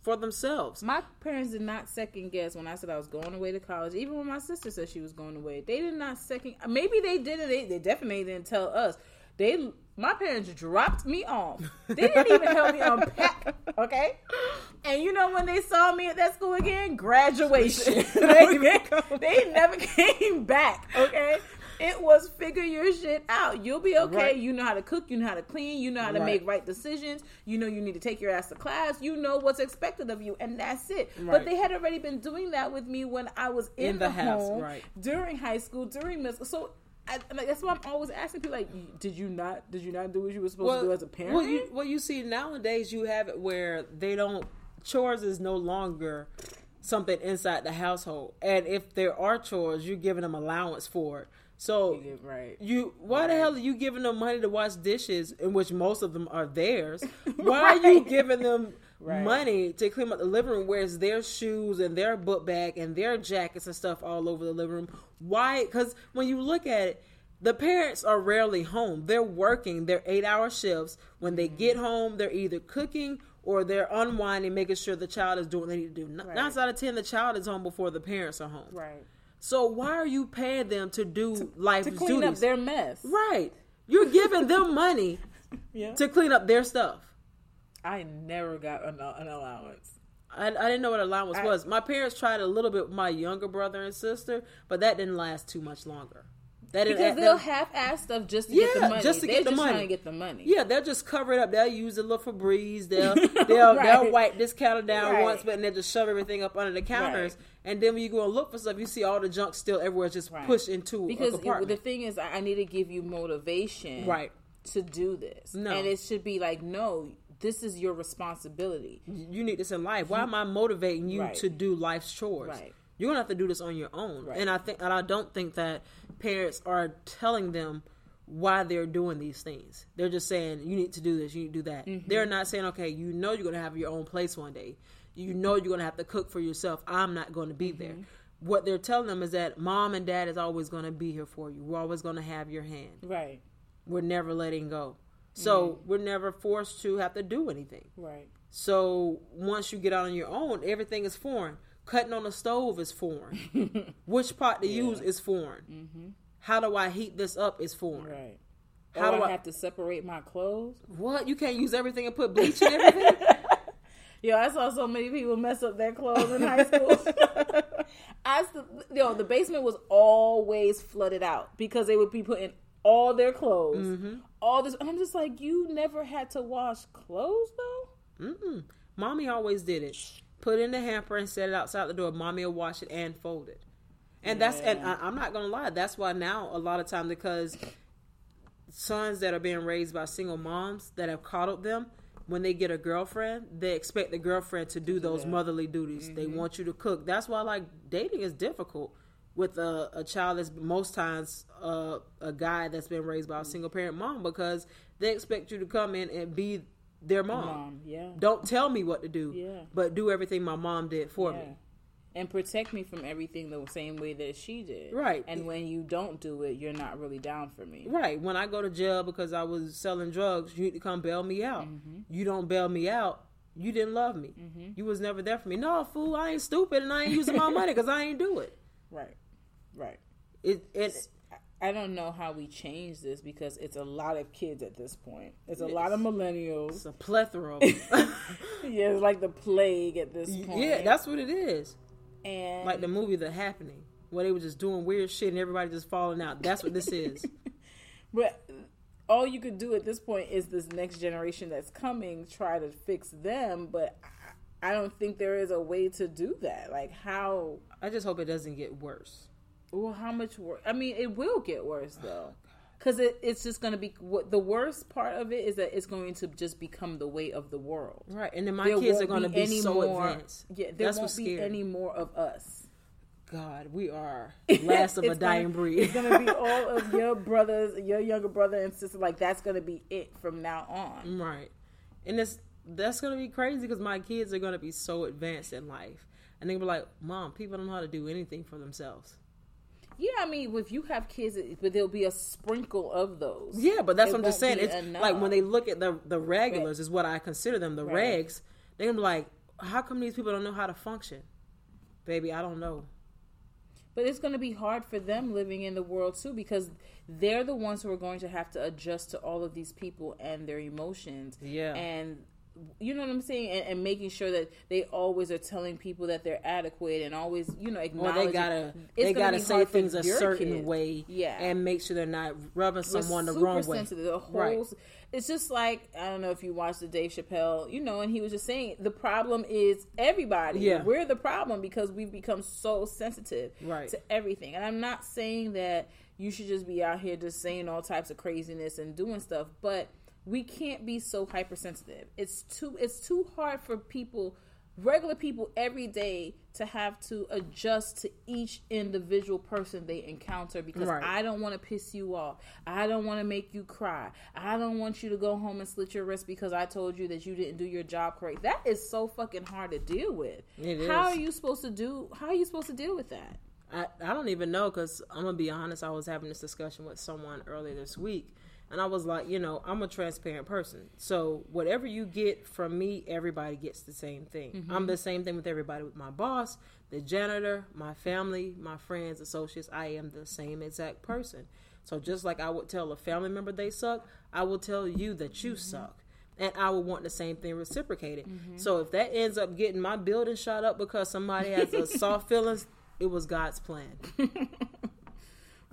S1: for themselves.
S2: My parents did not second guess when I said I was going away to college. Even when my sister said she was going away, they did not second. Maybe they did it. They, they definitely didn't tell us. They, my parents dropped me off. They didn't even help me unpack. Okay, and you know when they saw me at that school again, graduation. okay? They never came back. Okay. It was figure your shit out. You'll be okay.
S1: Right.
S2: You know how to cook. You know how to clean. You know how to
S1: Right.
S2: make right decisions. You know you need to take your ass to class. You know what's expected of you, and that's it. But they had already been doing that with me when I was in,
S1: In the house,
S2: home
S1: right.
S2: during high school, during middle. So. I, like, that's why I'm always asking people like, did you not? Did you not do what you were supposed to do as a parent?
S1: Well, you, well, you see nowadays you have it where they don't chores is no longer something inside the household, and if there are chores, you're giving them allowance for it. So
S2: right.
S1: you, why the hell are you giving them money to wash dishes, in which most of them are theirs? Why are you giving them?
S2: Right.
S1: Money to clean up the living room, where it's their shoes and their book bag and their jackets and stuff all over the living room. Why? Because when you look at it, the parents are rarely home. They're working their eight hour shifts. When they
S2: Mm-hmm.
S1: get home, they're either cooking or they're unwinding, making sure the child is doing what they need to do.
S2: Right.
S1: Nine out of ten, the child is home before the parents are home.
S2: Right.
S1: So why are you paying them to do life
S2: To clean
S1: duties?
S2: up their mess.
S1: right. You're giving them money
S2: Yeah.
S1: to clean up their stuff.
S2: I never got an, an allowance.
S1: I, I didn't know what allowance
S2: I-
S1: was. My parents tried a little bit with my younger brother and sister, but that didn't last too much longer. That didn't.
S2: Because they'll half-ass stuff just to get the
S1: Yeah,
S2: money.
S1: just to
S2: They're
S1: get the
S2: just
S1: money.
S2: trying to get the money.
S1: Yeah, they'll just cover it up. They'll use a little Febreze. They'll they'll
S2: Right.
S1: they'll wipe this counter down
S2: Right.
S1: once, but then they'll just shove everything up under the counters.
S2: Right.
S1: And then when you go and look for stuff, you see all the junk still everywhere, just pushed into a
S2: Because it, the thing is, I I need to give you motivation,
S1: Right.
S2: to do this.
S1: No.
S2: and it should be like, no, this is your responsibility.
S1: you need this in life. Why am I motivating you
S2: Right.
S1: to do life's chores?
S2: Right.
S1: You're gonna have to do this on your own.
S2: Right.
S1: And I think, and I don't think that parents are telling them why they're doing these things. They're just saying you need to do this, you need to do that.
S2: Mm-hmm.
S1: They're not saying, okay, you know you're gonna have your own place one day. You know you're gonna have to cook for yourself. I'm not going to be there.
S2: Mm-hmm.
S1: What they're telling them is that mom and dad is always going to be here for you. We're always going to have your hand.
S2: Right,
S1: We're never letting go. So
S2: Mm-hmm.
S1: we're never forced to have to do anything.
S2: right,
S1: So once you get out on your own, everything is foreign. Cutting on the stove is foreign. Which pot to use is foreign. How do I heat this up is foreign.
S2: right.
S1: How do
S2: do I
S1: I-
S2: have to separate my clothes?
S1: What? You can't use everything and put bleach in everything?
S2: Yo, I saw so many people mess up their clothes in high school. I yo, the basement was always flooded out because they would be putting all their clothes,
S1: Mm-hmm.
S2: all this. And I'm just like, you never had to wash clothes though.
S1: Mm-mm. Mommy always did it. Put it in the hamper and set it outside the door. Mommy will wash it and fold it. And that's and I, I'm not gonna lie. That's why now a lot of times because sons that are being raised by single moms that have coddled them, when they get a girlfriend, they expect the girlfriend to do those
S2: that.
S1: motherly duties. They
S2: Mm-hmm.
S1: want you to cook. That's why like dating is difficult with a, a child that's most times uh, a guy that's been raised by a single parent mom because they expect you to come in and be their mom.
S2: Mom, yeah,
S1: Don't tell me what to do,
S2: Yeah.
S1: but do everything my mom did for
S2: yeah.
S1: me.
S2: And protect me from everything the same way that she did.
S1: Right.
S2: And when you don't do it, you're not really down for me.
S1: Right. When I go to jail because I was selling drugs, you need to come bail me out.
S2: Mm-hmm.
S1: You don't bail me out, you didn't love me. You was never there for me. No, fool, I ain't stupid and I ain't using my money because I ain't do it.
S2: Right. Right.
S1: It, it
S2: I don't know how we change this because it's a lot of kids at this point. It's a lot of millennials.
S1: it's a plethora.
S2: Yeah, it's like the plague at this point.
S1: yeah, that's what it is.
S2: and
S1: Like the movie The Happening, where they were just doing weird shit and everybody just falling out. That's what this is.
S2: but all you could do at this point is this next generation that's coming try to fix them. But I I don't think there is a way to do that. Like how?
S1: I just hope it doesn't get worse.
S2: Well, how much worse? I mean, it will get worse oh though. Because it, it's just going to be what the worst part of it is that it's going to just become the way of the world.
S1: Right. And then my
S2: There
S1: kids are going to be
S2: any
S1: so
S2: more-
S1: advanced.
S2: Yeah, there
S1: That's
S2: won't be
S1: scary.
S2: any more of us.
S1: God, we are last of a dying
S2: gonna,
S1: breed.
S2: It's gonna be all of your brothers, your younger brother and sister. Like that's gonna be it from now on.
S1: right. And it's that's gonna be crazy because my kids are gonna be so advanced in life, and they be like, "Mom, people don't know how to do anything for themselves."
S2: Yeah, I mean, if you have kids, but there'll be a sprinkle of those.
S1: Yeah, but that's
S2: It
S1: what I'm just saying. It's
S2: enough.
S1: like when they look at the the regulars is what I consider them, the
S2: Right.
S1: regs. They're gonna be like, "How come these people don't know how to function?" Baby, I don't know.
S2: But it's going to be hard for them living in the world too because they're the ones who are going to have to adjust to all of these people and their emotions.
S1: Yeah.
S2: And you know what I'm saying? And, and making sure that they always are telling people that they're adequate and always, you know,
S1: Or
S2: acknowledging.
S1: they gotta
S2: It's
S1: they gotta say things a certain
S2: kids.
S1: way,
S2: Yeah.
S1: and make sure they're not rubbing someone the wrong way.
S2: sensitive. The whole,
S1: Right.
S2: It's just like I don't know if you watched the Dave Chappelle, you know, and he was just saying the problem is everybody.
S1: Yeah.
S2: we're the problem because we've become so sensitive
S1: Right.
S2: to everything. And I'm not saying that you should just be out here just saying all types of craziness and doing stuff, but we can't be so hypersensitive. It's too it's too hard for people regular people every day to have to adjust to each individual person they encounter because
S1: Right.
S2: I don't want to piss you off. I don't want to make you cry. I don't want you to go home and slit your wrist because I told you that you didn't do your job correct. That is so fucking hard to deal with.
S1: It
S2: How
S1: is.
S2: are you supposed to do how are you supposed to deal with that?
S1: I, I don't even know because I'm gonna be honest. I was having this discussion with someone earlier this week, and I was like, you know, I'm a transparent person. So whatever you get from me, everybody gets the same thing. I'm mm-hmm. the same thing with everybody. With my boss, the janitor, my family, my friends, associates. I am the same exact person. So just like I would tell a family member they suck, I will tell you that you mm-hmm. suck. And I would want the same thing reciprocated. Mm-hmm. So if that ends up getting my building shot up because somebody has a soft feelings, it was God's plan.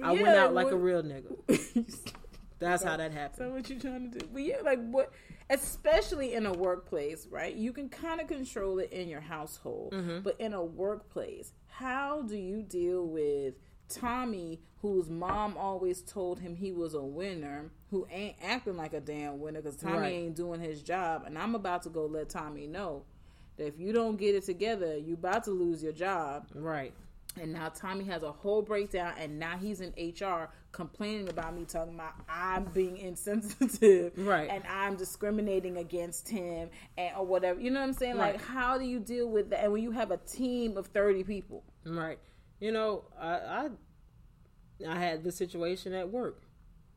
S1: I went out like a real nigga. That's how that
S2: happens.
S1: So
S2: what you trying to do? But yeah, like what, especially in a workplace, right? You can kind of control it in your household,
S1: Mm-hmm.
S2: but in a workplace, how do you deal with Tommy, whose mom always told him he was a winner, who ain't acting like a damn winner because Tommy
S1: Right.
S2: ain't doing his job, and I'm about to go let Tommy know that if you don't get it together, you about to lose your job.
S1: Right.
S2: And now Tommy has a whole breakdown, and now he's in HR complaining about me, talking about I'm being insensitive,
S1: Right.
S2: And I'm discriminating against him, and or whatever. You know what I'm saying? Like, how do you deal with that? And when you have a team of thirty people,
S1: Right. You know, I I, I had the situation at work.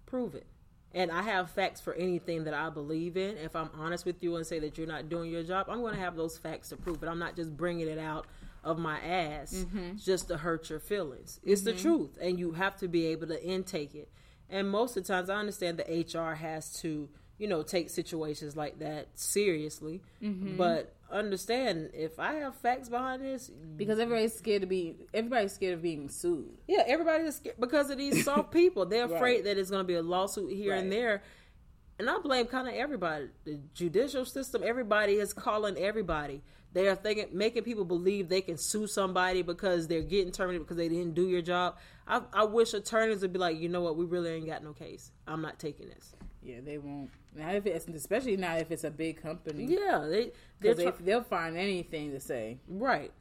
S1: Prove it. And I have facts for anything that I believe in. If I'm honest with you and say that you're not doing your job, I'm going to have those facts to prove it. I'm not just bringing it out of my ass mm-hmm. just to hurt your feelings. It's the mm-hmm. truth, and you have to be able to intake it. And most of the times, I understand the HR has to, you know, take situations like that seriously. Mm-hmm. But understand if I have facts behind this,
S2: because everybody's scared to be, everybody's scared of being sued.
S1: yeah, everybody is scared because of these soft people. They're
S2: Right.
S1: afraid that it's going to be a lawsuit here and there. And I blame kind of everybody. The judicial system, everybody is calling everybody. They are thinking, making people believe they can sue somebody because they're getting terminated because they didn't do your job. I, I wish attorneys would be like, you know what, we really ain't got no case. I'm not taking this.
S2: Yeah, they won't. Now, if it's especially now if it's a big company,
S1: Yeah, they
S2: they, they'll find anything to say.
S1: right,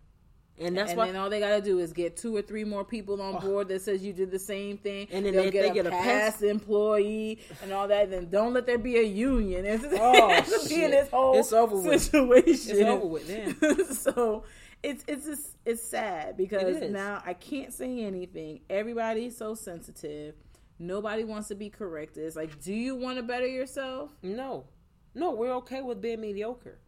S1: and that's
S2: and
S1: why
S2: then all they got to do is get two or three more people on oh. board that says you did the same thing,
S1: And then
S2: they'll
S1: they-
S2: get,
S1: they
S2: a
S1: get a
S2: past employee and all that. Then don't let there be a union. It's
S1: Oh,
S2: it's be in
S1: shit.
S2: this whole
S1: It's over with.
S2: situation.
S1: it's over with then.
S2: so it's it's just, it's sad because
S1: It
S2: now I can't say anything. Everybody's so sensitive. Nobody wants to be corrected. It's like, do you want to better yourself?
S1: No, no, we're okay with being mediocre.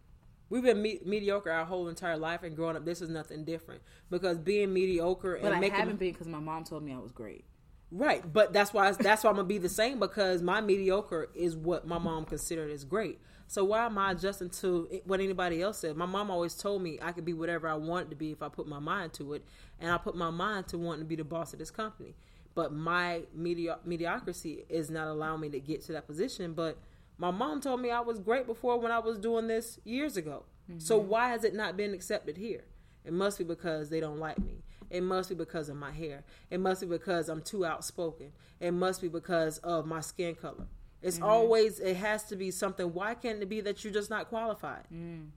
S1: We've been me- mediocre our whole entire life, and growing up, this is nothing different. Because being mediocre and
S2: But I
S1: making
S2: haven't been because my mom told me I was great.
S1: right, but that's why that's why I'm gonna be the same because my mediocre is what my mom considered as great. So why am I adjusting to what anybody else said? My mom always told me I could be whatever I wanted to be if I put my mind to it, and I put my mind to wanting to be the boss of this company. But my medio- mediocrity is not allowing me to get to that position. But my mom told me I was great before when I was doing this years ago. So mm-hmm. why has it not been accepted here? It must be because they don't like me. It must be because of my hair. It must be because I'm too outspoken. It must be because of my skin color. It's mm-hmm. always it has to be something. Why can't it be that you're just not qualified? Mm.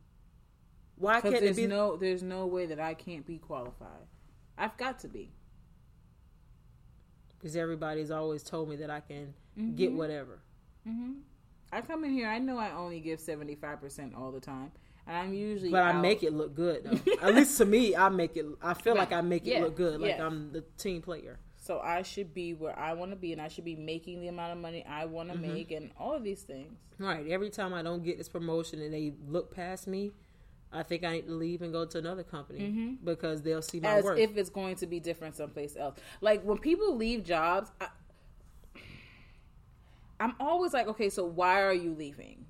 S2: Why
S1: can't it be
S2: no there's no way that I can't be qualified. I've got to be.
S1: because everybody's always told me that I can
S2: Mm-hmm.
S1: get whatever. Mm-hmm.
S2: I come in here. I know I only give seventy five percent all the time, and I'm usually.
S1: But I
S2: out-
S1: make it look good though. At least to me, I make it. I feel like I make it
S2: Yeah,
S1: look good. Like
S2: yeah.
S1: I'm the team player.
S2: So I should be where I want to be, and I should be making the amount of money I want to
S1: Mm-hmm.
S2: make, and all of these things.
S1: Right. Every time I don't get this promotion and they look past me, I think I need to leave and go to another company because they'll see my
S2: Mm-hmm. As
S1: worth.
S2: if it's going to be different someplace else. Like when people leave jobs, I, I'm always like, okay, so why are you leaving?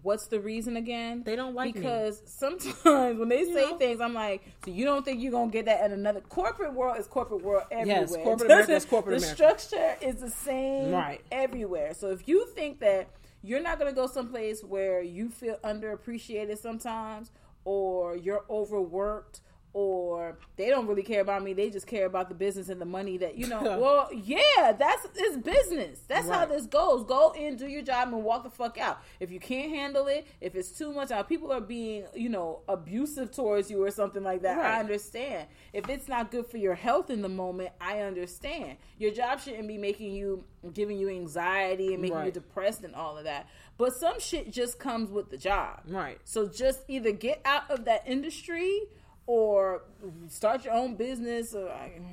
S2: What's the reason again?
S1: They don't like me.
S2: because sometimes when they say
S1: know?
S2: things, I'm like, so you don't think you're gonna get that in another corporate world? Is corporate world everywhere?
S1: Yes, corporate America is corporate
S2: the
S1: America.
S2: structure is the same
S1: Right.
S2: everywhere. So if you think that you're not gonna go someplace where you feel underappreciated sometimes, or you're overworked. Or they don't really care about me; they just care about the business and the money that you know. well, yeah, that's it's business. That's how this goes. Go in, do your job, and walk the fuck out. If you can't handle it, if it's too much, now people are being, you know, abusive towards you or something like that. I understand. If it's not good for your health in the moment, I understand. Your job shouldn't be making you, giving you anxiety and making you depressed and all of that. But some shit just comes with the job.
S1: Right.
S2: So just either get out of that industry or start your own business. Or,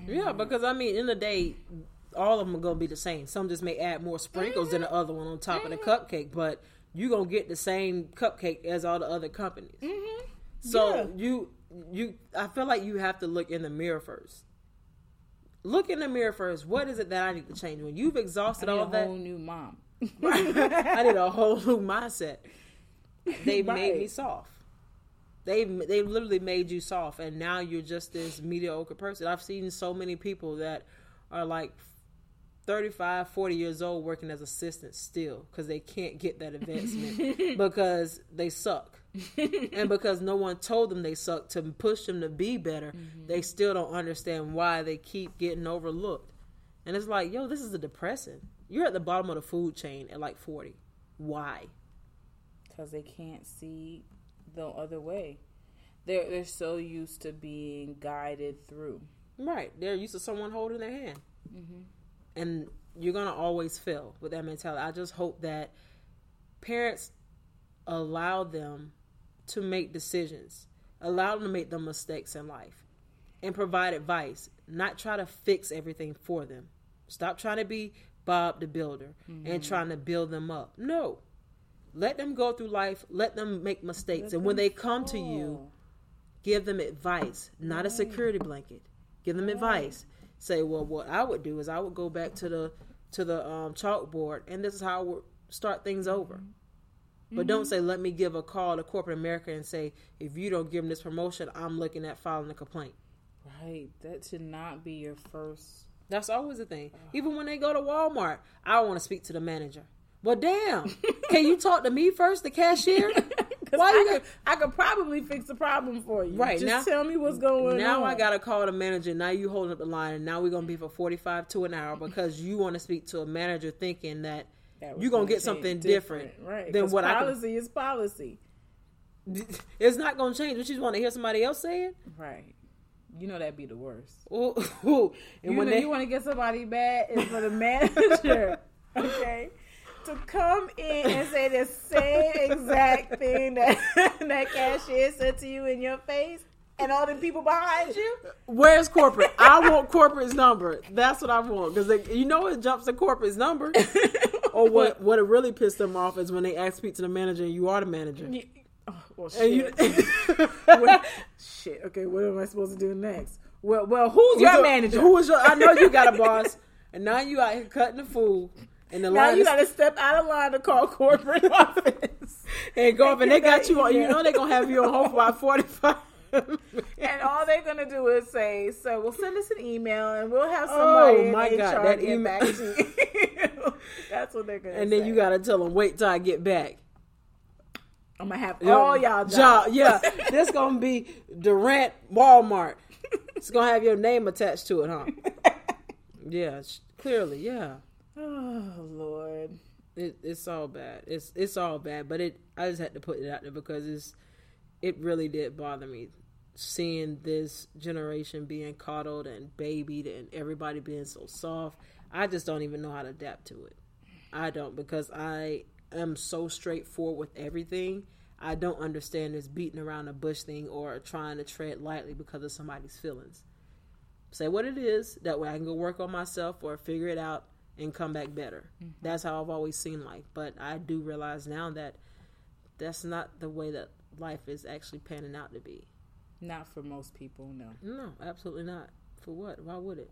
S1: Yeah, because I mean, in the day, all of them are gonna be the same. Some just may add more sprinkles than the other one on top of the mm-hmm. cupcake, but you're gonna get the same cupcake as all the other companies. Mm-hmm. So
S2: Yeah.
S1: you you, I feel like you have to look in the mirror first. look in the mirror first. What is it that I need to change? When you've exhausted
S2: I need
S1: all
S2: a
S1: that,
S2: whole new mom.
S1: I need a whole new mindset. They made me soft. They they literally made you soft, and now you're just this mediocre person. I've seen so many people that are like 35, 40 years old working as assistants still because they can't get that advancement because they suck. and because no one told them they suck to push them to be better, mm-hmm. they still don't understand why they keep getting overlooked. And it's like, yo, this is a depressing. You're at the bottom of the food chain at like 40. Why?
S2: because they can't see the other way. They're they're so used to being guided through.
S1: Right. They're used to someone holding their hand. Mm-hmm. And you're going to always fail with that mentality. I just hope that parents allow them to make decisions, allow them to make the mistakes in life, and provide advice, not try to fix everything for them. Stop trying to be Bob the Builder and mm-hmm. trying to build them up. No. Let them go through life, let them make mistakes.
S2: Let
S1: and when they come to you, give them advice, not a security blanket. Give them advice. Say, well, what I would do is I would go back to the to the um, chalkboard, and this is how I would start things over. But don't say, let me give a call to corporate America and say, if you don't give them this promotion, I'm looking at filing a complaint.
S2: Right. That should not be your first.
S1: That's always the thing. Even when they go to Walmart, I want to speak to the manager. Well, damn, can you talk to me first, the cashier? Why
S2: I,
S1: you
S2: could, I could probably fix the problem for you.
S1: Right,
S2: Just
S1: now-
S2: tell me what's going on.
S1: now I gotta call the manager. Now you holding up the line, and now we're gonna be for forty five to an hour because you want to speak to a manager, thinking that,
S2: That
S1: you're gonna
S2: gonna
S1: get something different,
S2: right?
S1: than what I can-
S2: policy is policy.
S1: it's not gonna change. But you just want to hear somebody else say it.
S2: Right. You know that'd be the worst.
S1: Ooh, ooh. And
S2: you
S1: when
S2: know
S1: they
S2: you want to get somebody bad it's for the manager, okay, to come in and say the same exact thing that that cashier said to you in your face, and all the people behind you.
S1: Where's corporate? I want corporate's number. That's what I want because you know it jumps to corporate's number. or what? What it really pissed them off is when they ask speak to the manager and you are the manager.
S2: You- oh, well,
S1: And you,
S2: shit. What- shit. Okay, what am I supposed to do next? Well, well, who's your
S1: So,
S2: manager?
S1: Who is your? I know you got a boss, and now you out here cutting the fool. And the
S2: now you got to step out of line to call corporate office.
S1: and go up, and they got you on. You know they're gonna have you on hold for about forty five.
S2: And all they're gonna do is say, "So, we'll send us an email, and we'll have
S1: Oh,
S2: somebody
S1: my
S2: in
S1: God,
S2: HR
S1: that
S2: get
S1: email-
S2: back to you." That's what they're gonna.
S1: and then
S2: say.
S1: you gotta tell them, wait till I get back.
S2: I'm gonna have all y'all
S1: job. Yeah, this gonna be Durant Walmart. It's gonna have your name attached to it, huh? Yeah, clearly, yeah.
S2: Oh Lord.
S1: It, it's all bad. It's it's all bad. But it, I just had to put it out there because it's, it really did bother me, seeing this generation being coddled and babied and everybody being so soft. I just don't even know how to adapt to it. I don't because I am so straightforward with everything. I don't understand this beating around the bush thing or trying to tread lightly because of somebody's feelings. Say what it is. That way I can go work on myself or figure it out and come back better. Mm-hmm. That's how I've always seen life. But I do realize now that that's not the way that life is actually panning out to be.
S2: Not for most people, no.
S1: No, absolutely not. For what? Why would it?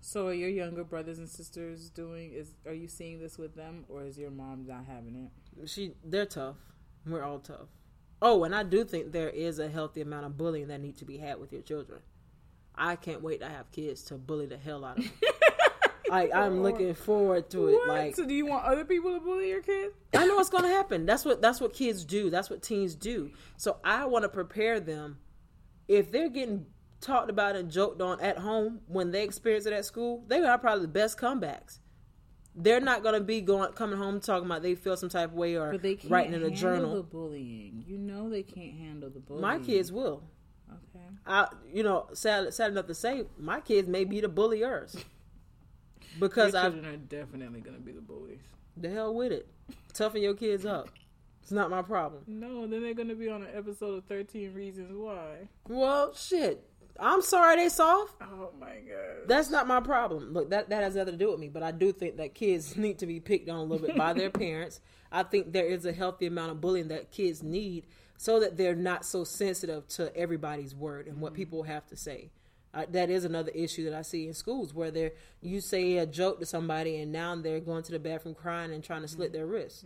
S2: So, are your younger brothers and sisters doing? Is are you seeing this with them, or is your mom not having it?
S1: She, they're tough. We're all tough. Oh, and I do think there is a healthy amount of bullying that needs to be had with your children. I can't wait to have kids to bully the hell out of them. like I'm looking forward to it.
S2: What?
S1: Like
S2: so, do you want other people to bully your kids?
S1: I know what's going to happen. That's what that's what kids do. That's what teens do. So I want to prepare them. If they're getting talked about and joked on at home when they experience it at school, they are probably the best comebacks. They're not going to be going coming home talking about they feel some type of way or
S2: But they can't
S1: writing in a journal.
S2: the bullying. You know they can't handle the bullying.
S1: My kids will.
S2: Okay.
S1: I, you know, sad, sad enough to say, my kids may be the bulliers because
S2: Your
S1: I
S2: children are definitely going to be the bullies.
S1: the hell with it. Toughen your kids up. It's not my problem.
S2: No, then they're going to be on an episode of 13 Reasons Why.
S1: Well, shit. I'm sorry they soft.
S2: Oh my god.
S1: That's not my problem. Look, that that has nothing to do with me. But I do think that kids need to be picked on a little bit by their parents. I think there is a healthy amount of bullying that kids need so that they're not so sensitive to everybody's word and what mm-hmm. people have to say. Uh, that is another issue that I see in schools where they're you say a joke to somebody and now they're going to the bathroom crying and trying to slit their wrists.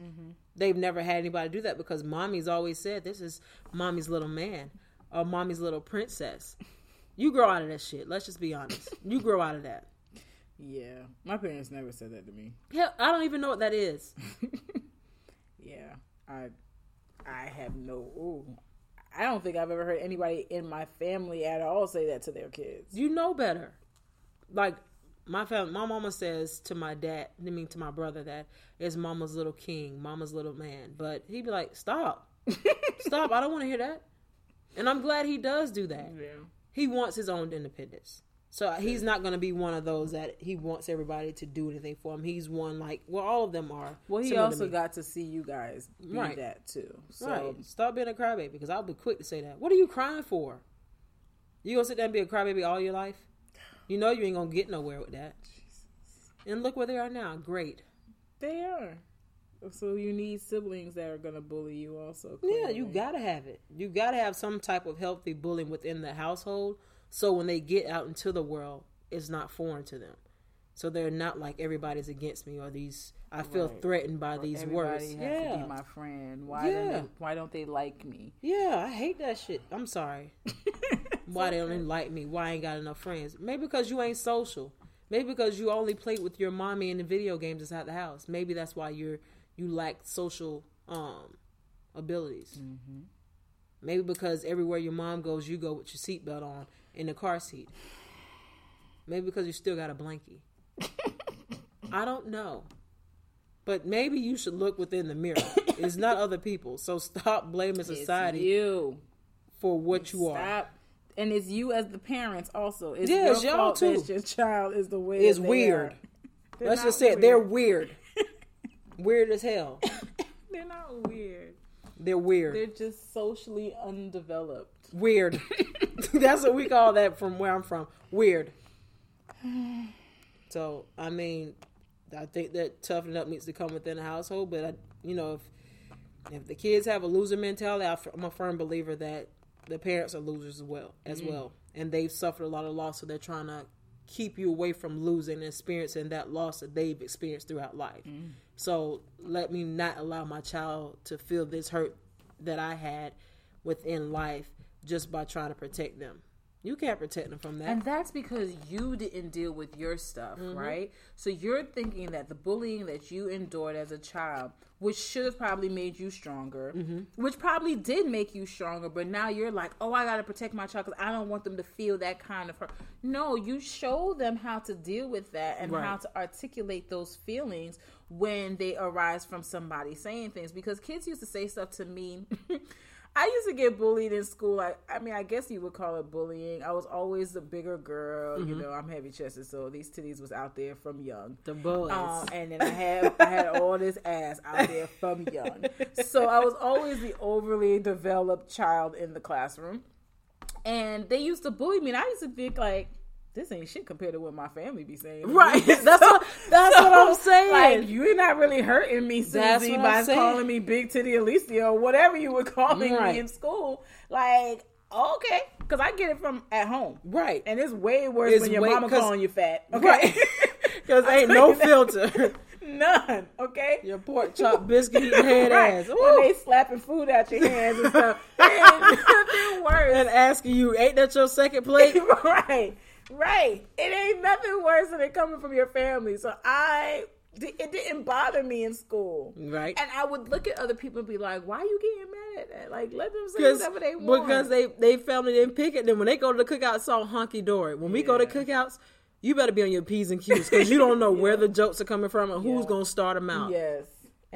S1: They've never had anybody do that because mommy's always said this is mommy's little man or mommy's little princess. You grow out of that shit. Let's just be honest. You grow out of that.
S2: Yeah, my parents never said that to me.
S1: Hell, I don't even know what that is.
S2: Yeah, I, I have no. Ooh, I don't think I've ever heard anybody in my family at all say that to their kids.
S1: You know better. Like my family, my mama says to my dad, I mean to my brother, that it's mama's little king, mama's little man. But he'd be like, "Stop, stop! I don't want to hear that." And I'm glad he does do that.
S2: Yeah.
S1: He wants his own independence. So he's not going to be one of those that he wants everybody to do anything for him. He's one like, well, all of them are.
S2: Well, he
S1: similar to
S2: also got to see you guys be
S1: Right.
S2: that too. So
S1: right. Stop being a crybaby because I'll be quick to say that. What are you crying for? You gonna sit there and be a crybaby all your life? You know you ain't gonna get nowhere with that. And look where they are now. Great.
S2: they are. So you need siblings that are gonna bully you also.
S1: Yeah, you gotta have it. You gotta have some type of healthy bullying within the household, so when they get out into the world, it's not foreign to them. So they're not like everybody's against me or these. I feel
S2: Right.
S1: threatened by these
S2: Everybody
S1: words.
S2: has to
S1: Yeah,
S2: be my friend. Why
S1: Yeah.
S2: don't they, Why don't they like me?
S1: yeah. I hate that shit. I'm sorry. Why they don't like me? Why I ain't got enough friends? Maybe because you ain't social. Maybe because you only played with your mommy in the video games inside the house. Maybe that's why you're you lack social um abilities. Maybe because everywhere your mom goes, you go with your seatbelt on in the car seat. Maybe because you still got a blankie. I don't know. But maybe you should look within the mirror. It's not other people. So stop blaming society
S2: It's you.
S1: for what you are.
S2: Stop. And it's you as the parents also. It's
S1: Yeah,
S2: your
S1: it's y'all
S2: fault
S1: too.
S2: your child is the way
S1: It's weird. Let's just say it. They're weird. weird as hell.
S2: They're not weird.
S1: They're weird.
S2: They're just socially undeveloped.
S1: Weird. That's what we call that from where I'm from. Weird. So I mean, I think that toughening up needs to come within the household. But I, you know, if if the kids have a loser mentality, I'm a firm believer that the parents are losers as well, as mm. well, and they've suffered a lot of loss, so they're trying to keep you away from losing and experiencing that loss that they've experienced throughout life. Mm. So let me not allow my child to feel this hurt that I had within life just by trying to protect them. You can't protect them from that.
S2: And that's because you didn't deal with your stuff, mm-hmm. right? So you're thinking that the bullying that you endured as a child, which should have probably made you stronger, mm-hmm. which probably did make you stronger, but now you're like, oh, I got to protect my child because I don't want them to feel that kind of hurt. No, you show them how to deal with that and
S1: Right.
S2: how to articulate those feelings when they arise from somebody saying things. Because kids used to say stuff to me. I used to get bullied in school. I, I mean, I guess you would call it bullying. I was always the bigger girl. You know, I'm heavy chested, so these titties was out there from young.
S1: the boys.
S2: Um, and then I had I had all this ass out there from young. So I was always the overly developed child in the classroom. And they used to bully me, and I used to think like, this ain't shit compared to what my family be saying.
S1: Right. That's what that's what I'm saying.
S2: Like you're not really hurting me, Susie, by calling me Big Titty Alicia or whatever you were calling
S1: Right.
S2: me in school. Like, okay, because I get it from at home,
S1: right.
S2: and it's way worse
S1: It's
S2: when your
S1: way-
S2: mama calling you fat. Okay,
S1: Right. Because ain't no filter.
S2: none. Okay.
S1: Your pork chop biscuit eating head
S2: Right.
S1: ass.
S2: When
S1: Ooh.
S2: they slapping food out your hands and stuff. Ain't nothing worse.
S1: And asking you, ain't that your second plate?
S2: right, right. It ain't nothing worse than it coming from your family. So I, it didn't bother me in school.
S1: Right.
S2: And I would look at other people and be like, "Why are you getting mad at that? Like, let them say whatever they want."
S1: because they they family didn't pick it. Then when they go to the cookout, it's all hunky dory. When we go to
S2: Yeah.
S1: cookouts, you better be on your p's and q's because you don't know where the jokes are coming from and who's gonna start them out.
S2: yes.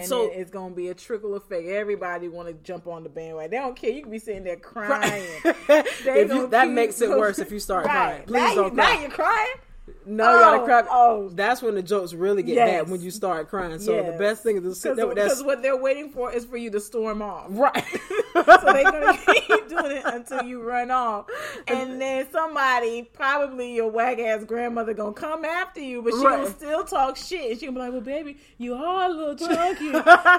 S2: And
S1: So-
S2: it's gonna be a trickle effect. Everybody want to jump on the bandwagon. They don't care. You can be sitting there crying.
S1: If you, that makes it worse if you start
S2: Right.
S1: crying. Please
S2: now
S1: don't
S2: you,
S1: cry.
S2: Now you're crying.
S1: Gotta
S2: Oh,
S1: cry.
S2: oh.
S1: That's when the jokes really get
S2: Yes.
S1: bad when you start crying. So the best thing is to sit there.
S2: Because what they're waiting for is for you to storm off.
S1: Right.
S2: so they're gonna keep doing it until you run off, and then somebody, probably your wag ass grandmother, gonna come after you, but she
S1: Right.
S2: gonna still talk shit. And she'll be like, "Well, baby, you are a little chunky,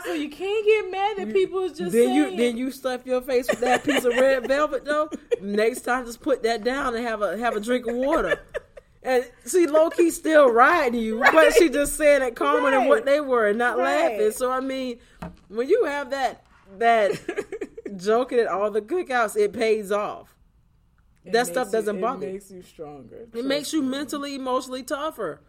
S2: so you can't get mad that people is just
S1: then
S2: saying."
S1: you then you stuff your face with that piece of red velvet though. Next time, just put that down and have a have a drink of water. And see, low key still riding you, but she just saying it calmer than what they were and not
S2: Right.
S1: laughing. So I mean, when you have that that joking at all the cookouts, it pays off.
S2: It
S1: that stuff doesn't
S2: it
S1: bother.
S2: It makes you stronger.
S1: It makes you mentally, emotionally tougher.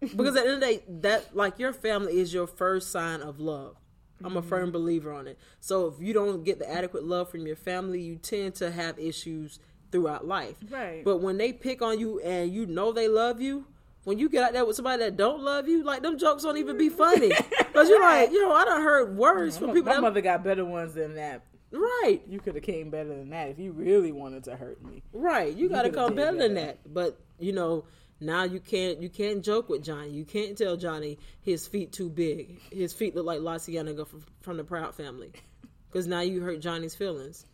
S1: Because at the end of the day, that like your family is your first sign of love. I'm a firm mm-hmm. believer on it. So if you don't get the adequate love from your family, you tend to have issues throughout life.
S2: Right.
S1: But when they pick on you and you know they love you, when you get out there with somebody that don't love you, like them jokes don't even be funny. Because you're like, you know, I done heard words from people
S2: my
S1: that
S2: mother got better ones than that.
S1: right.
S2: You could have came better than that if you really wanted to hurt me.
S1: Right, you got to come
S2: did
S1: better than that. But you know, now you can't you can't joke with Johnny. You can't tell Johnny his feet too big. His feet look like La Cienega from, from the Proud Family, because now you hurt Johnny's feelings,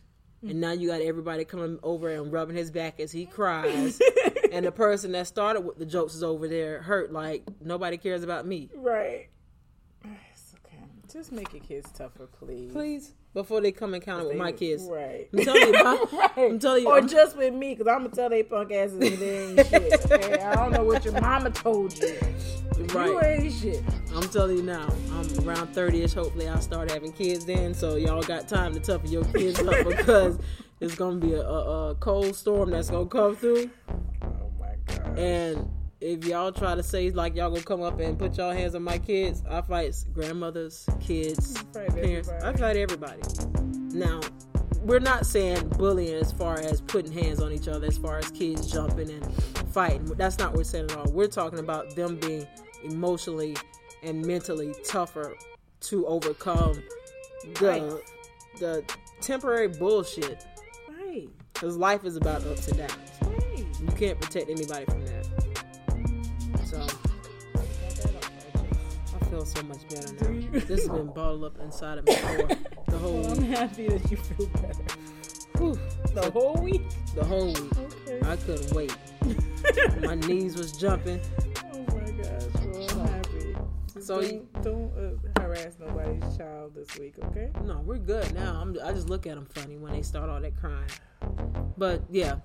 S1: and now you got everybody coming over and rubbing his back as he cries, and the person that started with the jokes is over there hurt. Like nobody cares about me.
S2: Right. It's okay. Just make your kids tougher, please.
S1: Please, before they come and counter with my kids.
S2: Right.
S1: I'm telling you, my-
S2: right.
S1: I'm telling you,
S2: Or
S1: I'm-
S2: just with me, because I'm going to tell they punk asses they ain't shit. Okay? I don't know what your mama told you. You
S1: Right.
S2: ain't shit.
S1: I'm telling you now, I'm around 30ish. Hopefully, I'll start having kids then. So, y'all got time to toughen your kids up because it's going to be a, a, a cold storm that's going to come through.
S2: Oh, my God.
S1: And if y'all try to say, like, y'all to come up and put y'all hands on my kids, I fight grandmothers, kids, parents. I fight everybody. Now, we're not saying bullying as far as putting hands on each other, as far as kids jumping and fighting. That's not what we're saying at all. We're talking about them being emotionally and mentally tougher to overcome the
S2: Right.
S1: the temporary bullshit.
S2: Right.
S1: Because life is about ups and downs.
S2: Right.
S1: You can't protect anybody from that. Feel so much better now. This has been bottled up inside of me for the whole
S2: Well, I'm
S1: week.
S2: happy that you feel better.
S1: Whew.
S2: The whole week?
S1: The whole week.
S2: Okay.
S1: I couldn't wait. My knees was jumping.
S2: Oh my gosh, well, I'm happy.
S1: So
S2: don't, don't uh, harass nobody's child this week, okay?
S1: No, we're good now. I'm, I just look at them funny when they start all that crying. But yeah,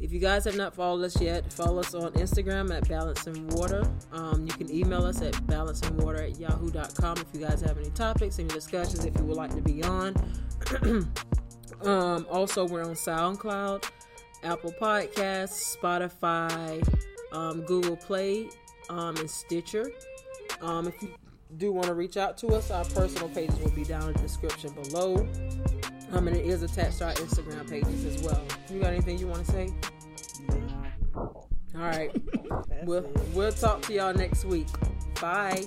S1: if you guys have not followed us yet, follow us on Instagram at Balance and Water. Um, you can email us at balanceandwater at yahoo.com if you guys have any topics, any discussions, if you would like to be on. um, also, we're on SoundCloud, Apple Podcasts, Spotify, um, Google Play, um, and Stitcher. Um, if you do want to reach out to us, our personal pages will be down in the description below. Um, and it is attached to our Instagram pages as well. You got anything you want to say? All right. We'll we'll talk to y'all next week. Bye.